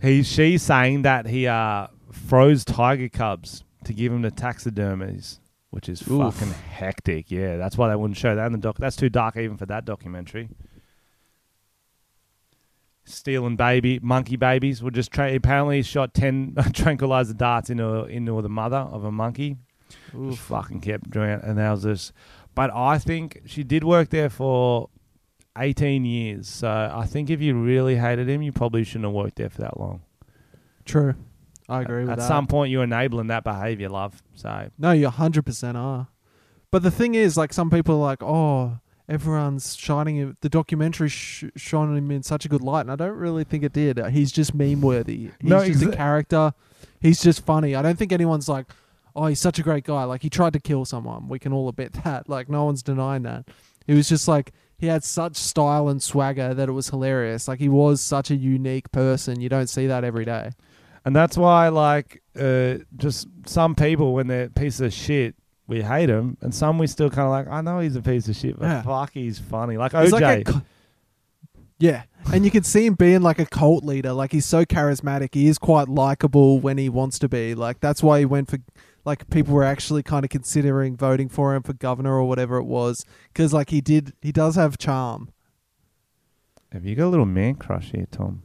he she's saying that he uh froze tiger cubs to give him to taxidermies, which is Oof. fucking hectic. Yeah, that's why they wouldn't show that in the doc. That's too dark even for that documentary. Stealing baby monkey babies were just tra- apparently he shot ten tranquilizer darts into into the mother of a monkey. Just fucking kept doing it, and that was just. But I think she did work there for eighteen years. So I think if you really hated him, you probably shouldn't have worked there for that long. True. I agree with At that. some point, you're enabling that behavior, love. So No, you 100% are. But the thing is, like, some people are like, oh, everyone's shining him. The documentary sh- shone him in such a good light. And I don't really think it did. He's just meme worthy. He's No, just a character. He's just funny. I don't think anyone's like, oh, he's such a great guy. Like, he tried to kill someone. We can all admit that. Like, no one's denying that. He was just like, he had such style and swagger that it was hilarious. Like, he was such a unique person. You don't see that every day. And that's why, like, uh, just some people, when they're pieces of shit, we hate them, and some we still kind of like. I know he's a piece of shit, but Yeah. fuck, he's funny. Like He's OJ. like a cu- yeah, and you can see him being like a cult leader. Like he's so charismatic. He is quite likable when he wants to be. Like that's why he went for. Like people were actually kind of considering voting for him for governor or whatever it was, because like he did, he does have charm. Have you got a little man crush here, Tom?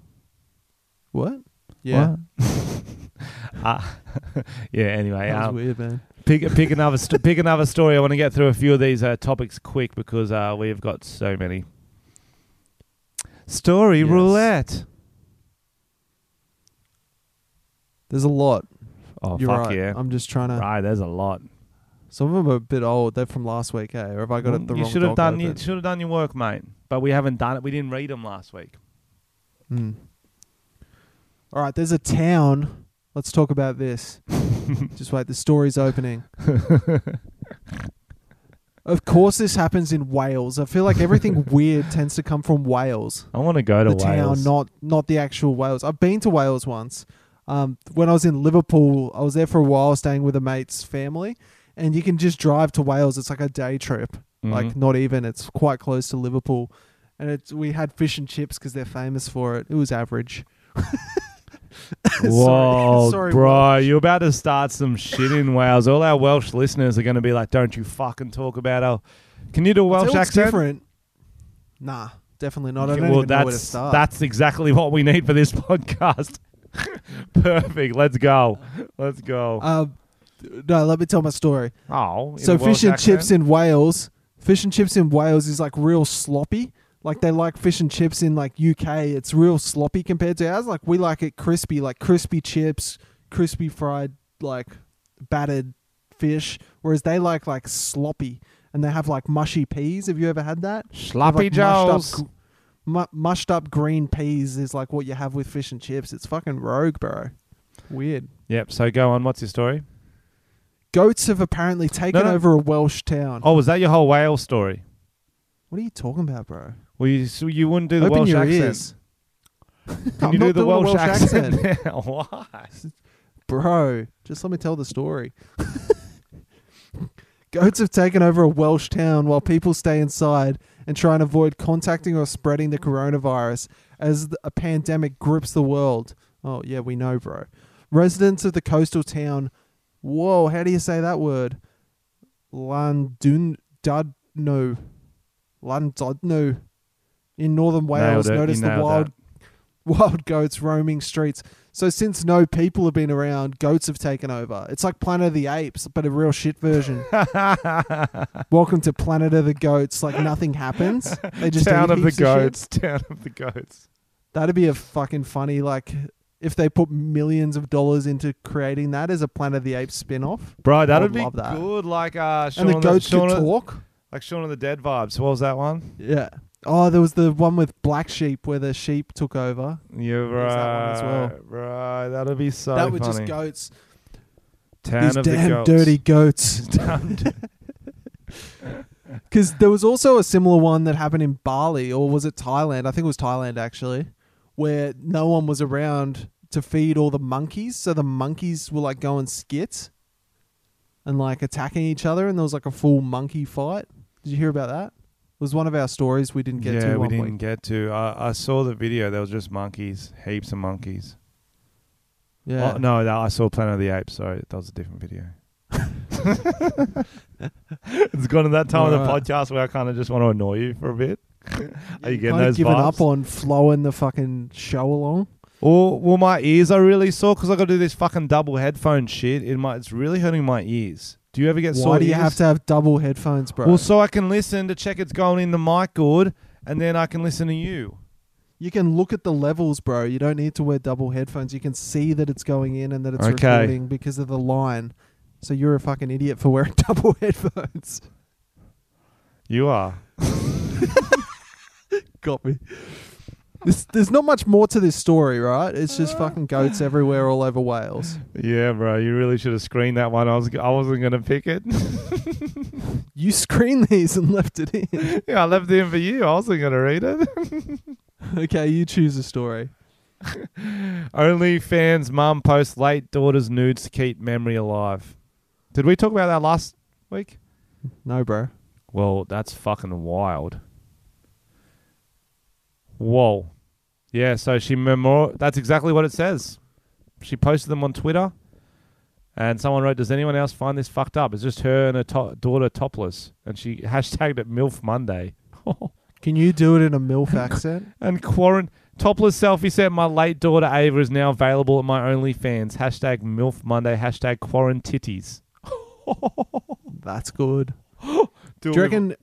What? Yeah, What? uh, yeah. Anyway, that um, weird, man. pick pick another st- pick another story. I want to get through a few of these uh, topics quick because uh, we've got so many. Story Yes. roulette. There's a lot. Oh You're fuck right. yeah! I'm just trying to. Right, there's a lot. Some of them are a bit old. They're from last week, eh? Or have I got it the you wrong? should have done you open? should have done your work, mate. But we haven't done it. We didn't read them last week. Hmm. All right, there's a town. Let's talk about this. Just wait, the story's opening. of course, this happens in Wales. I feel like everything weird tends to come from Wales. I want to go to the Wales. town, not not the actual Wales. I've been to Wales once. Um, when I was in Liverpool, I was there for a while, staying with a mate's family, and you can just drive to Wales. It's like a day trip, Mhm. like not even. It's quite close to Liverpool, and it's we had fish and chips because they're famous for it. It was average. Whoa, sorry, bro, Welsh. you're about to start some shit in Wales. All our Welsh listeners are going to be like, "Don't you fucking talk about our." Can you do a Welsh accent? different. Nah, definitely not. I don't well, even know where to start. that's exactly what we need for this podcast. Perfect. Let's go. Let's go. Uh, no, let me tell my story. oh, in so a fish and chips in Wales, fish and chips in Wales is like real sloppy. Like they like fish and chips in like UK, it's real sloppy compared to ours. Like we like it crispy, like crispy chips, crispy fried, like battered fish. Whereas they like like sloppy, and they have like mushy peas. Have you ever had that? Sloppy like, up joes. Mu- mushed up green peas is like what you have with fish and chips. It's fucking rogue, bro. Weird. Yep. So go on. What's your story? Goats have apparently taken no. over a Welsh town. Oh, was that your whole Wales story? What are you talking about, bro? Well, you, so you wouldn't do the Open Welsh your accent. ears. Can I'm you not do the doing a Welsh, Welsh accent? accent. now? Why? Bro, just let me tell the story. Goats have taken over a Welsh town while people stay inside and try and avoid contacting or spreading the coronavirus as a pandemic grips the world. Oh, yeah, we know, bro. Residents of the coastal town, whoa, how do you say that word? Llandudno. Llandudno. In northern Wales, Nailed it. You noticed the wild that. wild goats roaming streets. So since no people have been around, goats have taken over. It's like Planet of the Apes, but a real shit version. Welcome to Planet of the Goats. Like nothing happens. They just Town of the heaps shit. goats. Town of the goats. That'd be a fucking funny like if they put millions of dollars into creating that as a Planet of the Apes spin-off. Bro, that would would be love that. good. Like uh, Shaun and the goats Shaun could of- talk. like Shaun of the Dead vibes. What was that one? Yeah. Oh, there was the one with black sheep where the sheep took over. You're There's that one right. as well. Right, that'd be so that funny. just goats. Town These of damn the goats. dirty goats. Because there was also a similar one that happened in Bali, or was it Thailand? I think it was Thailand actually, where no one was around to feed all the monkeys. So the monkeys were like going skits and like attacking each other, and there was like a full monkey fight. Did you hear about that? It was one of our stories we didn't get yeah, to we didn't week. get to. I, I saw the video. There was just monkeys, heaps of monkeys. Yeah. Oh, no, that, I saw Planet of the Apes. Sorry, that was a different video. it's gone to that time of the Alright. podcast where I kind of just want to annoy you for a bit. Are you getting those given vibes? up on flowing the fucking show along. Or well, my ears are really sore because I got to do this fucking double headphone shit. In my, it's really hurting my ears. Do you ever get sore Why do you ears? have to have double headphones, bro? Well, so I can listen to check it's going in the mic good, and then I can listen to you. You can look at the levels, bro. You don't need to wear double headphones. You can see that it's going in and that it's Okay. recording because of the line. So you're a fucking idiot for wearing double headphones. You are. Got me. This, there's not much more to this story, right? It's just uh, fucking goats everywhere all over Wales. Yeah, bro. You really should have screened that one. I was. I wasn't gonna pick it. You screened these and left it in. yeah, I left it in for you. I wasn't gonna read it. okay, you choose a story. Only fans' mum posts late daughter's nudes to keep memory alive. Did we talk about that last week? No, bro. Well, that's fucking wild. Whoa. Yeah, so she memor that's exactly what it says. She posted them on Twitter and someone wrote, Does anyone else find this fucked up? It's just her and her to- daughter topless. And she hashtagged it MILF Monday. Can you do it in a MILF accent? and quarant topless selfie set my late daughter Ava is now available at my OnlyFans. Hashtag MILF Monday, hashtag quarantitties. That's good. Do, Do you reckon?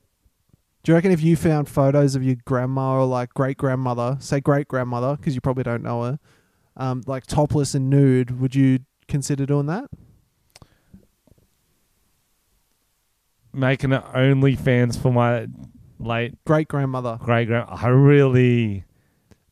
Do you reckon if you found photos of your grandma or like great grandmother, say great grandmother, because you probably don't know her, um, like topless and nude, would you consider doing that? making it OnlyFans for my late Great grandmother, great grand? I really.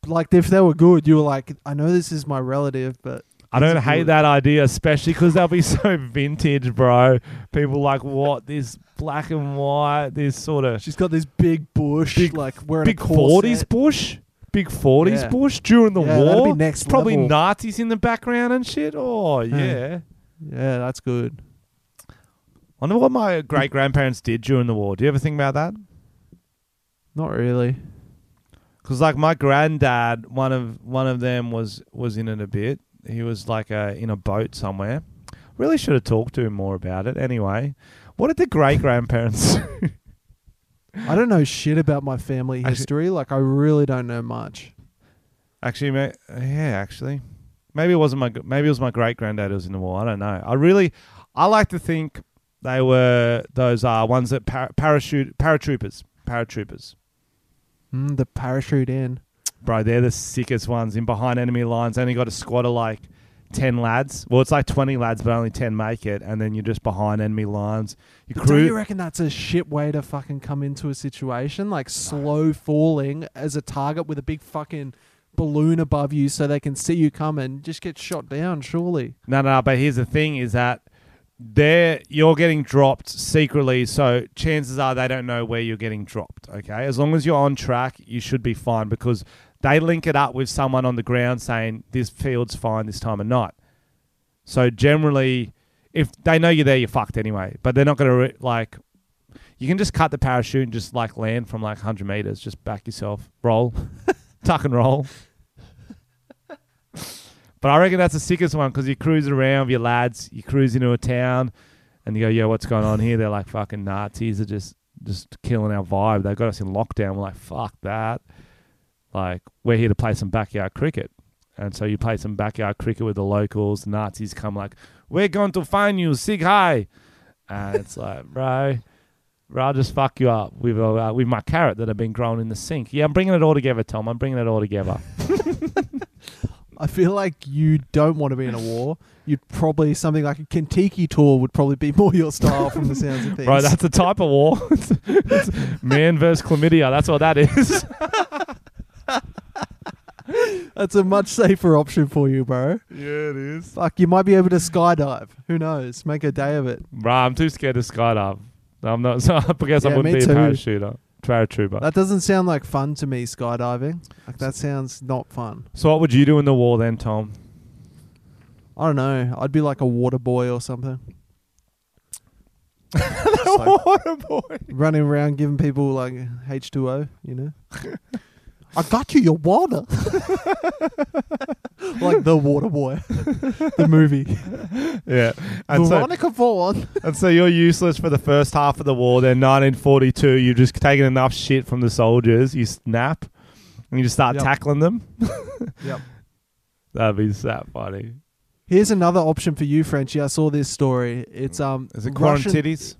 like if they were good, you were like, I know this is my relative, but I don't It's hate good. that idea, especially because they'll be so vintage, bro. People like what this black and white, this sort of she's got this big bush, Big- like wearing big forties bush, big forties Yeah. bush during the Yeah, war. be next Probably level. Nazis in the background and shit. Oh Yeah. yeah. Yeah, that's good. I wonder what my great grandparents did during the war. Do you ever think about that? Not really. Because like my granddad, one of one of them was was in it a bit. He was like uh in a boat somewhere. Really should have talked to him more about it. Anyway, what did the great grandparents? I don't know shit about my family Actually- history. Like I really don't know much. actually, ma- yeah, actually, maybe it wasn't my maybe it was my great granddad who was in the war. I don't know. I really, I like to think they were those uh ones that par- parachute paratroopers, paratroopers. Mm, the parachute in. Bro, they're the sickest ones in behind enemy lines. Only got a squad of like 10 lads. Well, it's like 20 lads, but only 10 make it. And then you're just behind enemy lines. You But don't you reckon that's a shit way to fucking come into a situation? Like slow falling as a target with a big fucking balloon above you so they can see you coming. Just get shot down, surely. No, no, but here's the thing is that they're, you're getting dropped secretly. So chances are they don't know where you're getting dropped. Okay. As long as you're on track, you should be fine because they link it up with someone on the ground saying this field's fine this time of night. So generally, if they know you're there, you're fucked anyway. But they're not going to re- like. You can just cut the parachute and just like land from like 100 meters. Just back yourself, roll, tuck and roll. but I reckon that's the sickest one because you cruise around with your lads. You cruise into a town, and you go, "Yo, what's going on here?" They're like, "Fucking Nazis are just just killing our vibe. They got us in lockdown." We're like, "Fuck that!" Like we're here to play some backyard cricket. And so you play some backyard cricket with the locals. The Nazis come like, "We're going to find you, sig hi," and it's like, bro, bro, I'll just fuck you up with uh, with my carrot that have been grown in the sink. Yeah, I'm bringing it all together, Tom. I'm bringing it all together. I feel like you don't want to be in a war. You'd probably something like a Kentucky tour would probably be more your style from the sounds of things. Bro, that's a type of war. It's- it's man versus chlamydia. That's what that is. That's a much safer option for you, bro. yeah, it is. Fuck, you might be able to skydive. Who knows? Make a day of it. Bro, I'm too scared to skydive. I'm not. So I guess I Yeah, wouldn't me be too. a parachuter, paratrooper. That doesn't sound like fun to me, skydiving. Like that sounds not fun. so what would you do in the war then, Tom? I don't know. I'd be like a water boy or something. Just like Water boy. running around giving people like H2O, you know? I got you your water. like the water boy. the movie. Yeah. And so, Veronica Vaughn. and so you're useless for the first half of the war. Then 1942, you've just taken enough shit from the soldiers. You snap, and you just start Yep. tackling them. Yep. That'd be so funny. Here's another option for you, Frenchie. I saw this story. It's um Is it Russian- titties?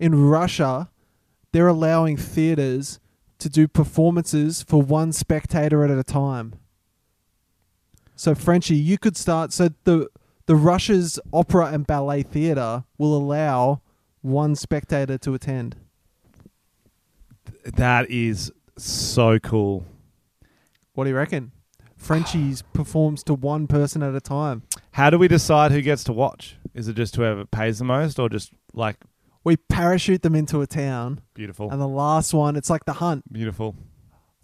in Russia, they're allowing theaters to do performances for one spectator at a time. So Frenchie, you could start so the the Russia's opera and ballet theater will allow one spectator to attend. That is so cool. What do you reckon? Frenchie's performs to one person at a time. How do we decide who gets to watch? Is it just whoever pays the most, or just like We parachute them into a town, beautiful, and the last one, it's like the hunt. beautiful?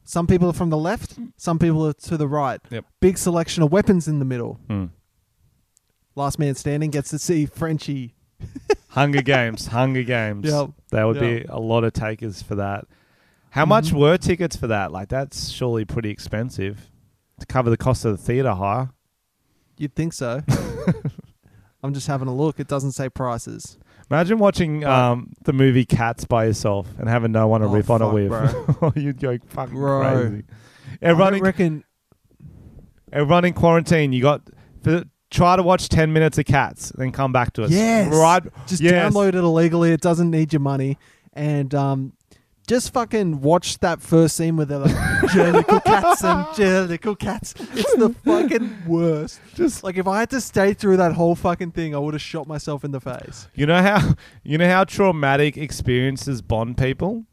Some people are from the left, some people are to the right. Yep. Big selection of weapons in the middle. Hmm. Last man standing gets to see Frenchie. Hunger Games, Hunger Games. Yep. There would Yep. be a lot of takers for that. How much Mhm. were tickets for that? Like that's surely pretty expensive to cover the cost of the theater hire. You'd think so. I'm just having a look. It doesn't say prices. Imagine watching um, the movie Cats by yourself and having no one to Oh, riff on it with. You'd go fucking Bro. crazy. Everyone in, reckon. everyone in quarantine, you got for try to watch ten minutes of Cats, then come back to us. Yes. right. Just Yes. download it illegally. It doesn't need your money. And um, just fucking watch that first scene where they're like, jellicle cats and jellicle cats. It's the fucking worst. Just Like, if I had to stay through that whole fucking thing, I would have shot myself in the face. you know how you know how traumatic experiences bond people.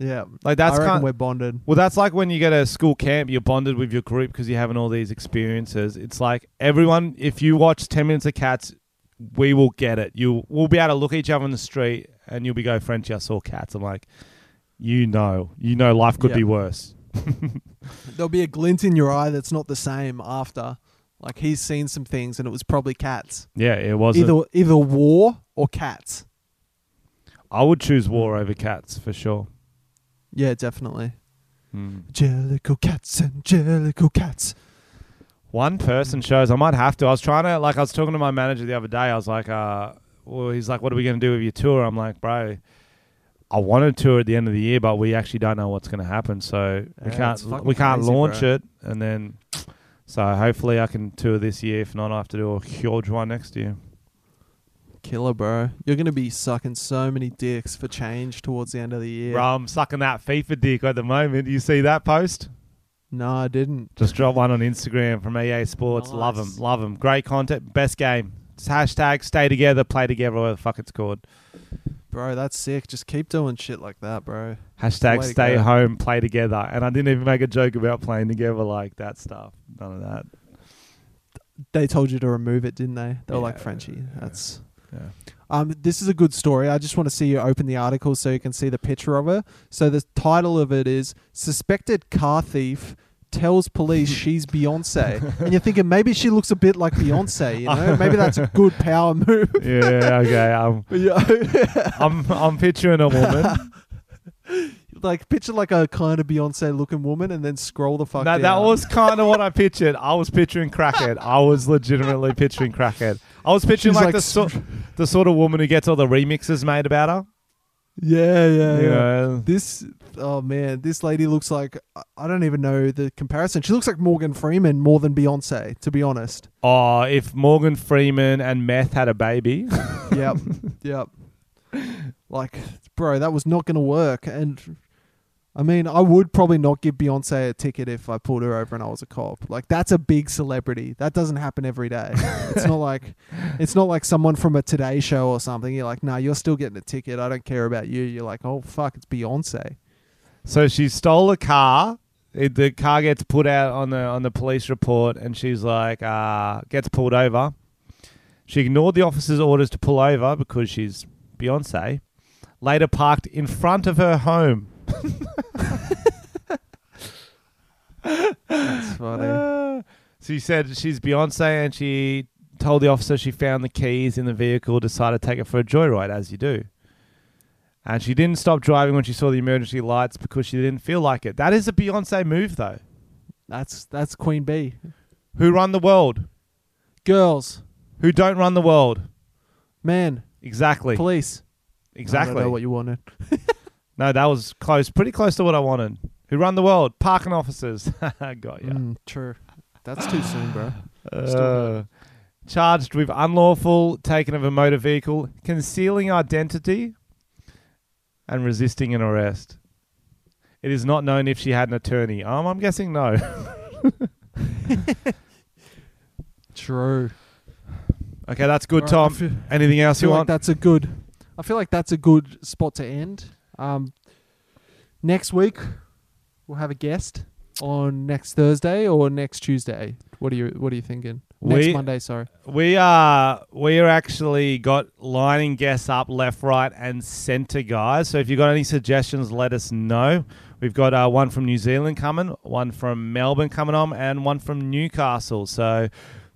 Yeah. Like that's I reckon kind. we're bonded. Well, that's like when you get a school camp, you're bonded with your group because you're having all these experiences. It's like everyone, if you watch 10 minutes of cats, we will get it. You We'll be able to look at each other in the street and you'll be go, Frenchie, I saw cats. I'm like, you know, you know life could Yeah. be worse. There'll be a glint in your eye that's not the same after. Like, he's seen some things and it was probably cats. Yeah, it was. Either, either war or cats. I would choose war over cats for sure. Yeah, definitely. Hmm. Jellicle cats and jellicle cats. One person shows. I might have to. I was trying to like. I was talking to my manager the other day. I was like, uh, well, he's like, what are we going to do with your tour? I'm like, bro, I wanted to at the end of the year, but we actually don't know what's going to happen. So we Yeah, can't we can't crazy, launch bro. it, and then so hopefully I can tour this year. If not, I have to do a huge one next year. Killer, bro. You're going to be sucking so many dicks for change towards the end of the year. Bro, I'm sucking that FIFA dick at the moment. You see that post? No, I didn't. Just drop one on Instagram from EA Sports. Love them, love them. Great content, best game. It's hashtag stay together, play together, whatever the fuck it's called. Bro, that's sick. Just keep doing shit like that, bro. Hashtag Way to stay go. home, play together. And I didn't even make a joke about playing together like that stuff. None of that. They told you to remove it, didn't they? They were like, Yeah, Frenchie, yeah. that's. Yeah. Um, this is a good story. I just want to see you open the article so you can see the picture of her. So the title of it is "Suspected Car Thief Tells Police She's Beyonce," and you're thinking maybe she looks a bit like Beyonce. You know, maybe that's a good power move. Yeah, okay. Um. I'm I'm picturing a woman. like picture like a kind of Beyonce looking woman, and then scroll the fuck. that, that was kind of what I pictured. I was picturing crackhead. I was legitimately picturing crackhead. I was picturing like, like the so, the sort of woman who gets all the remixes made about her. Yeah, yeah, yeah. This, oh man, this lady looks like I don't even know the comparison. She looks like Morgan Freeman more than Beyonce, to be honest. oh, if Morgan Freeman and Meth had a baby, yep, yep. Like, bro, that was not going to work. And I mean, I would probably not give Beyonce a ticket if I pulled her over and I was a cop. Like, that's a big celebrity. That doesn't happen every day. it's not like, it's not like someone from a Today Show or something. You're like, nah, you're still getting a ticket. I don't care about you. You're like, oh fuck, it's Beyonce. So she stole a car. It, the car gets put out on the on the police report, and she's like, uh, gets pulled over. She ignored the officer's orders to pull over because she's Beyonce. Later parked in front of her home. That's funny. She said she's Beyonce, and she told the officer she found the keys in the vehicle. Decided to take it for a joyride, as you do. And she didn't stop driving when she saw the emergency lights because she didn't feel like it. That is a Beyonce move, though. That's that's Queen Bee. Who run the world? Girls, Who don't run the world? men, Exactly. police. I Exactly. don't know what you wanted. no, that was close. Pretty close to what I wanted. Who run the world? Parking officers. Got ya. Mm, true. That's too soon, bro. Uh, charged with unlawful taking of a motor vehicle, concealing identity, and resisting an arrest. It is not known if she had an attorney. Um, I'm guessing no. True. okay, that's good, All right, I Tom. feel- Anything I else you like want? that's a good. I feel like that's a good spot to end. Um, next week we'll have a guest on next Thursday or next Tuesday. What are you What are you thinking? Next We- Monday, sorry. We are we are actually got lining guests up left, right, and centre, guys. So if you've got any suggestions, let us know. We've got uh, one from New Zealand coming, one from Melbourne coming on, and one from Newcastle. So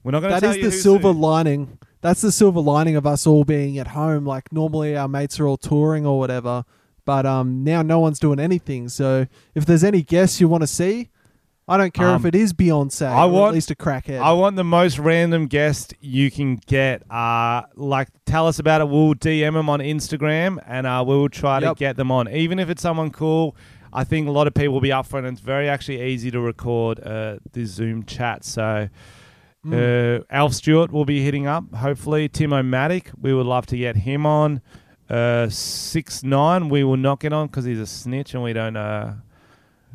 we're not going to That is the silver who. lining. That's the silver lining of us all being at home. Like normally our mates are all touring or whatever, but um now no one's doing anything. So if there's any guests you want to see, I don't care if Um, it is Beyonce. I want- at least a crackhead. I want the most random guest you can get. Uh, like, tell us about it. We'll DM them on Instagram, and uh, we will try Yep. to get them on. Even if it's someone cool, I think a lot of people will be up for it. And it's very actually easy to record uh, the Zoom chat. So, Mm. Uh, Alf Stewart will be hitting up. Hopefully, Timomatic. We would love to get him on. Uh, six nine. We will not get on because he's a snitch, and we don't. Uh,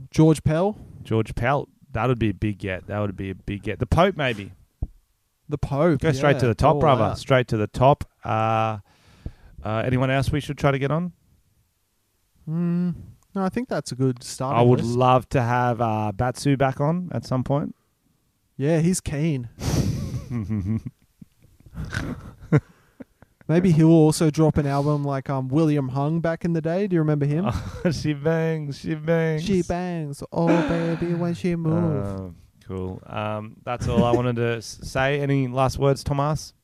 George Pell, George Pelt. That would be a big get. That would be a big get. The Pope maybe. the Pope. Go straight yeah, to the top, all brother. Straight to the top. Uh, uh, anyone else we should try to get on? Mm, no, I think that's a good start. I would love to have uh, Batsu back on at some point. yeah, he's keen. Maybe he'll also drop an album like um William Hung back in the day. Do you remember him? she bangs, she bangs. She bangs, oh baby, when she moves. Uh, cool. Um, that's all I wanted to say. Any last words, Tomas?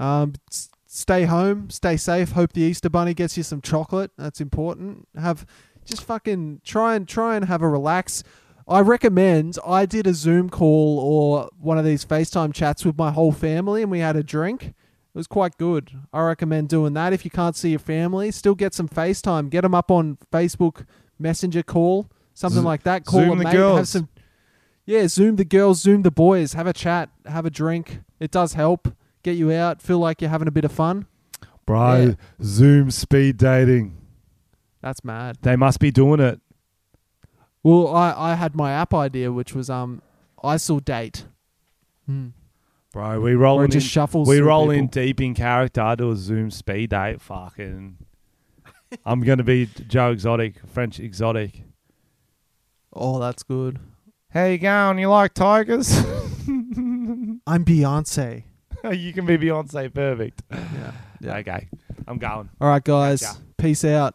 Um, s- stay home, stay safe. Hope the Easter Bunny gets you some chocolate. That's important. Have just fucking try and try and have a relax. I recommend. I did a Zoom call or one of these FaceTime chats with my whole family, and we had a drink. It was quite good. I recommend doing that if you can't see your family. Still get some FaceTime. Get them up on Facebook Messenger call, something Zo- like that. Call the mate. Have girls. some. Yeah, Zoom the girls, Zoom the boys. Have a chat, have a drink. It does help get you out. Feel like you're having a bit of fun. Bro, Yeah. Zoom speed dating. That's mad. They must be doing it. Well, I, I had my app idea, which was um, ISIL date. Hmm. Bro, we roll Where in. it just shuffles. we through roll in people. deep in character to a Zoom speed date. Fucking. I'm going to be Joe Exotic, French Exotic. Oh, that's good. How you going? You like tigers? I'm Beyonce. you can be Beyonce perfect. Yeah. yeah. Okay, I'm going. All right, guys. Gotcha. Peace out.